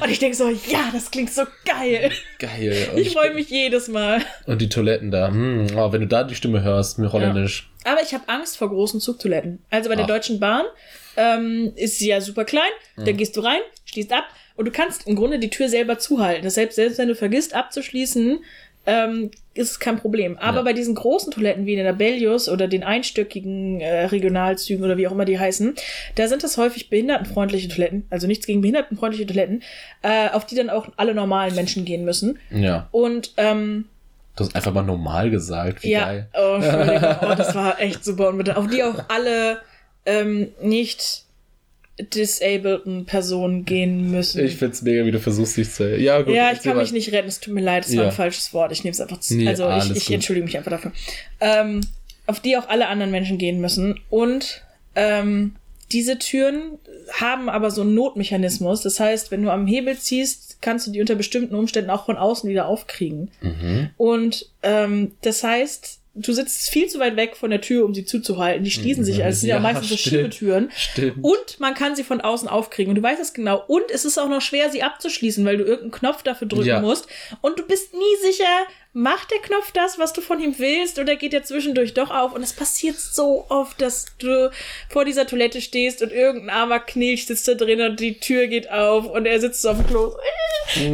Und ich denke so, ja, das klingt so geil. Geil. Und Ich freue mich jedes Mal. Und die Toiletten da. Hm, oh, wenn du da die Stimme hörst, mit Holländisch. Aber ich habe Angst vor großen Zugtoiletten. Also bei der Ach. Deutschen Bahn ähm, ist sie ja super klein. Da gehst du rein, schließt ab und du kannst im Grunde die Tür selber zuhalten. Das heißt, selbst wenn du vergisst abzuschließen, ähm, ist es kein Problem. Aber Ja. bei diesen großen Toiletten wie in der Bellius oder den einstöckigen äh, Regionalzügen oder wie auch immer die heißen, da sind das häufig behindertenfreundliche Toiletten, also nichts gegen behindertenfreundliche Toiletten, äh, auf die dann auch alle normalen Menschen gehen müssen. Ja. Und ähm, Du hast einfach mal normal gesagt. Wie ja, geil. oh, oh, das war echt super. Und auf die auch alle ähm, nicht disableden Personen gehen müssen. Ich find's mega, wie du versuchst, dich zu. Ja, gut. ja, ich erzähl kann mich nicht retten, es tut mir leid, es war Ja. ein falsches Wort. Ich nehme es einfach zu. Nee, also ich, ich entschuldige mich einfach dafür. Ähm, auf die auch alle anderen Menschen gehen müssen. Und ähm, diese Türen haben aber so einen Notmechanismus. Das heißt, wenn du am Hebel ziehst, kannst du die unter bestimmten Umständen auch von außen wieder aufkriegen. Mhm. Und ähm, das heißt, du sitzt viel zu weit weg von der Tür, um sie zuzuhalten. Die schließen sich, also sind ja, Ja, meistens so. Schiebetüren. Stimmt. Und man kann sie von außen aufkriegen. Und du weißt es genau. Und es ist auch noch schwer, sie abzuschließen, weil du irgendeinen Knopf dafür drücken Ja. musst. Und du bist nie sicher, macht der Knopf das, was du von ihm willst, oder geht er zwischendurch doch auf? Und es passiert so oft, dass du vor dieser Toilette stehst und irgendein armer Knilch sitzt da drin und die Tür geht auf und er sitzt so auf dem Klo.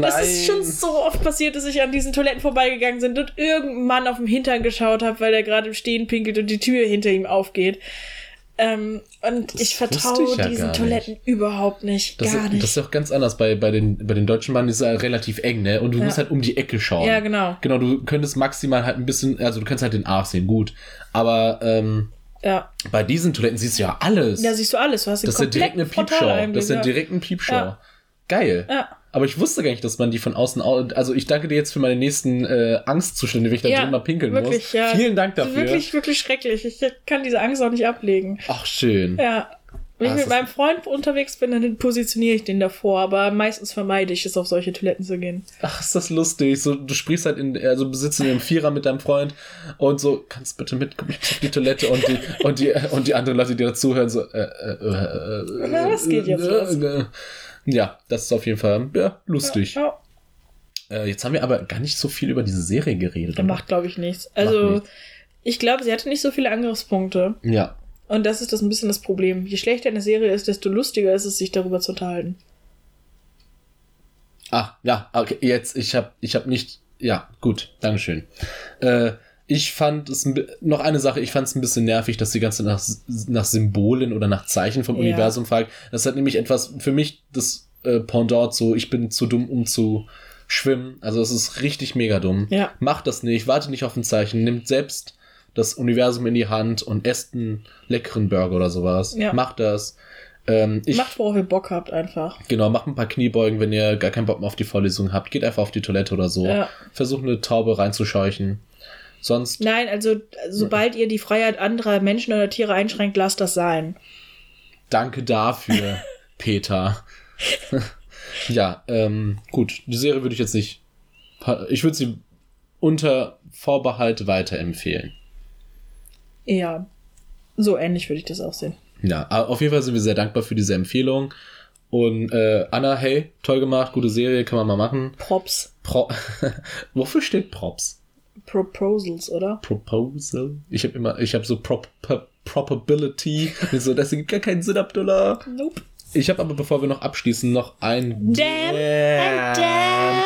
Das ist schon so oft passiert, dass ich an diesen Toiletten vorbeigegangen bin und irgendein Mann auf dem Hintern geschaut habe, weil er gerade im Stehen pinkelt und die Tür hinter ihm aufgeht. Ähm, und ich wusste vertraue ich ja diesen Toiletten überhaupt nicht. Das, gar ist, nicht. das ist auch ganz anders bei, bei, den, bei den deutschen Bahnen, ist ja relativ eng, ne? Und du Ja. musst halt um die Ecke schauen. ja, genau. Genau, du könntest maximal halt ein bisschen, also du kannst halt den Arsch sehen, gut. Aber ähm, Ja. bei diesen Toiletten siehst du ja alles. Da siehst du alles. Du hast das ist ja direkt eine Piepshow. Das ist ja ja. direkt eine Piepshow. Ja. Geil. Ja. Aber ich wusste gar nicht, dass man die von außen. au- Also ich danke dir jetzt für meine nächsten äh, Angstzustände, wenn ich da Ja, drin mal pinkeln wirklich, muss. ja. Vielen Dank Das ist dafür. wirklich, wirklich schrecklich. Ich kann diese Angst auch nicht ablegen. Ach, schön. Ja. Wenn Ah, ich mit meinem Freund unterwegs bin, dann positioniere ich den davor, aber meistens vermeide ich es, auf solche Toiletten zu gehen. Ach, ist das lustig. So, du sprichst halt in, also du sitzt in einem Vierer mit deinem Freund und so, kannst bitte mit, komm ich muss auf die Toilette und die, und die, und die anderen Leute, die dazuhören, so, äh, äh, äh, äh, Was geht jetzt äh, los? Ja, das ist auf jeden Fall, ja, lustig. Ja, Äh, jetzt haben wir aber gar nicht so viel über diese Serie geredet. ja, oder? macht, glaube ich, nichts. Also, nichts. ich glaube, sie hatte nicht so viele Angriffspunkte. Ja. Und das ist das ein bisschen das Problem. Je schlechter eine Serie ist, desto lustiger ist es, sich darüber zu unterhalten. Ah, ja, okay, jetzt, ich habe ich hab nicht, ja, gut, Dankeschön. Äh, ich fand es, noch eine Sache, ich fand es ein bisschen nervig, dass die ganze nach, nach Symbolen oder nach Zeichen vom Ja. Universum fragt. Das hat nämlich etwas, für mich das äh, Pendant zu, ich bin zu dumm, um zu schwimmen. Also es ist richtig mega dumm. Ja. Macht das nicht, warte nicht auf ein Zeichen, nimmt selbst das Universum in die Hand und esst einen leckeren Burger oder sowas. Ja. Macht das. Ähm, ich, Macht, worauf ihr Bock habt, einfach. Genau, macht ein paar Kniebeugen, wenn ihr gar keinen Bock mehr auf die Vorlesung habt. Geht einfach auf die Toilette oder so. Ja. Versucht eine Taube reinzuscheuchen. Sonst, Nein, also, sobald ihr die Freiheit anderer Menschen oder Tiere einschränkt, lasst das sein. danke dafür, *laughs* Peter. *laughs* ja, ähm, gut. Die Serie würde ich jetzt nicht. Ich würde sie unter Vorbehalt weiterempfehlen. Ja. So ähnlich würde ich das auch sehen. Ja, auf jeden Fall sind wir sehr dankbar für diese Empfehlung. Und äh, Anna, hey, toll gemacht, gute Serie, kann man mal machen. Props. Pro *laughs* Wofür steht Props? Proposals, oder? Proposal. Ich habe immer, ich habe so Prop, Probability. *laughs* So, das ergibt gar keinen Sinn, Abdullah. Nope. Ich habe aber, bevor wir noch abschließen, noch ein Damn, ein Damn.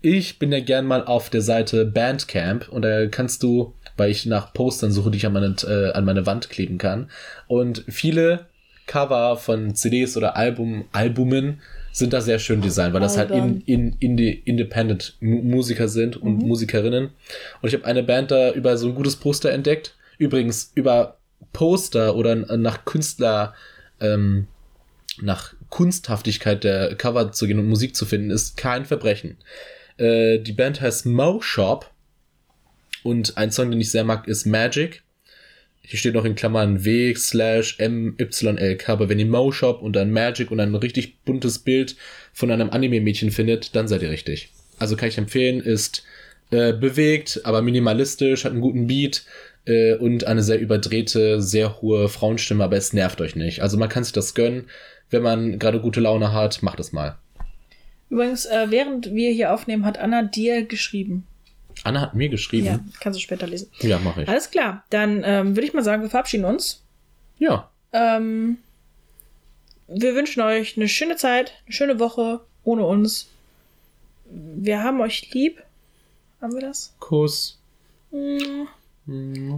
Ich bin ja gern mal auf der Seite Bandcamp und da kannst du, weil ich nach Postern suche, die ich an meine, äh, an meine Wand kleben kann. Und viele Cover von CDs oder Album, Albumen sind da sehr schön designt, weil das halt in, in, Indie, Independent Mu- Musiker sind und Musikerinnen. Und ich habe eine Band da über so ein gutes Poster entdeckt. Übrigens, über Poster oder nach Künstler, ähm, nach Kunsthaftigkeit der Cover zu gehen und Musik zu finden, ist kein Verbrechen. Äh, die Band heißt Mo Shop und ein Song, den ich sehr mag, ist Magic. Hier steht noch in Klammern W slash MYLK, aber wenn ihr Mo Shop und dann Magic und ein richtig buntes Bild von einem Anime-Mädchen findet, dann seid ihr richtig. Also kann ich empfehlen, ist äh, bewegt, aber minimalistisch, hat einen guten Beat äh, und eine sehr überdrehte, sehr hohe Frauenstimme, aber es nervt euch nicht. Also man kann sich das gönnen. Wenn man gerade gute Laune hat, macht es mal. Übrigens, äh, während wir hier aufnehmen, hat Anna dir geschrieben. Anna hat mir geschrieben. Ja, kannst du später lesen. Ja, mache ich. Alles klar, dann ähm, würde ich mal sagen, wir verabschieden uns. Ja. Ähm, wir wünschen euch eine schöne Zeit, eine schöne Woche ohne uns. Wir haben euch lieb. Haben wir das? Kuss. Hm. Mm.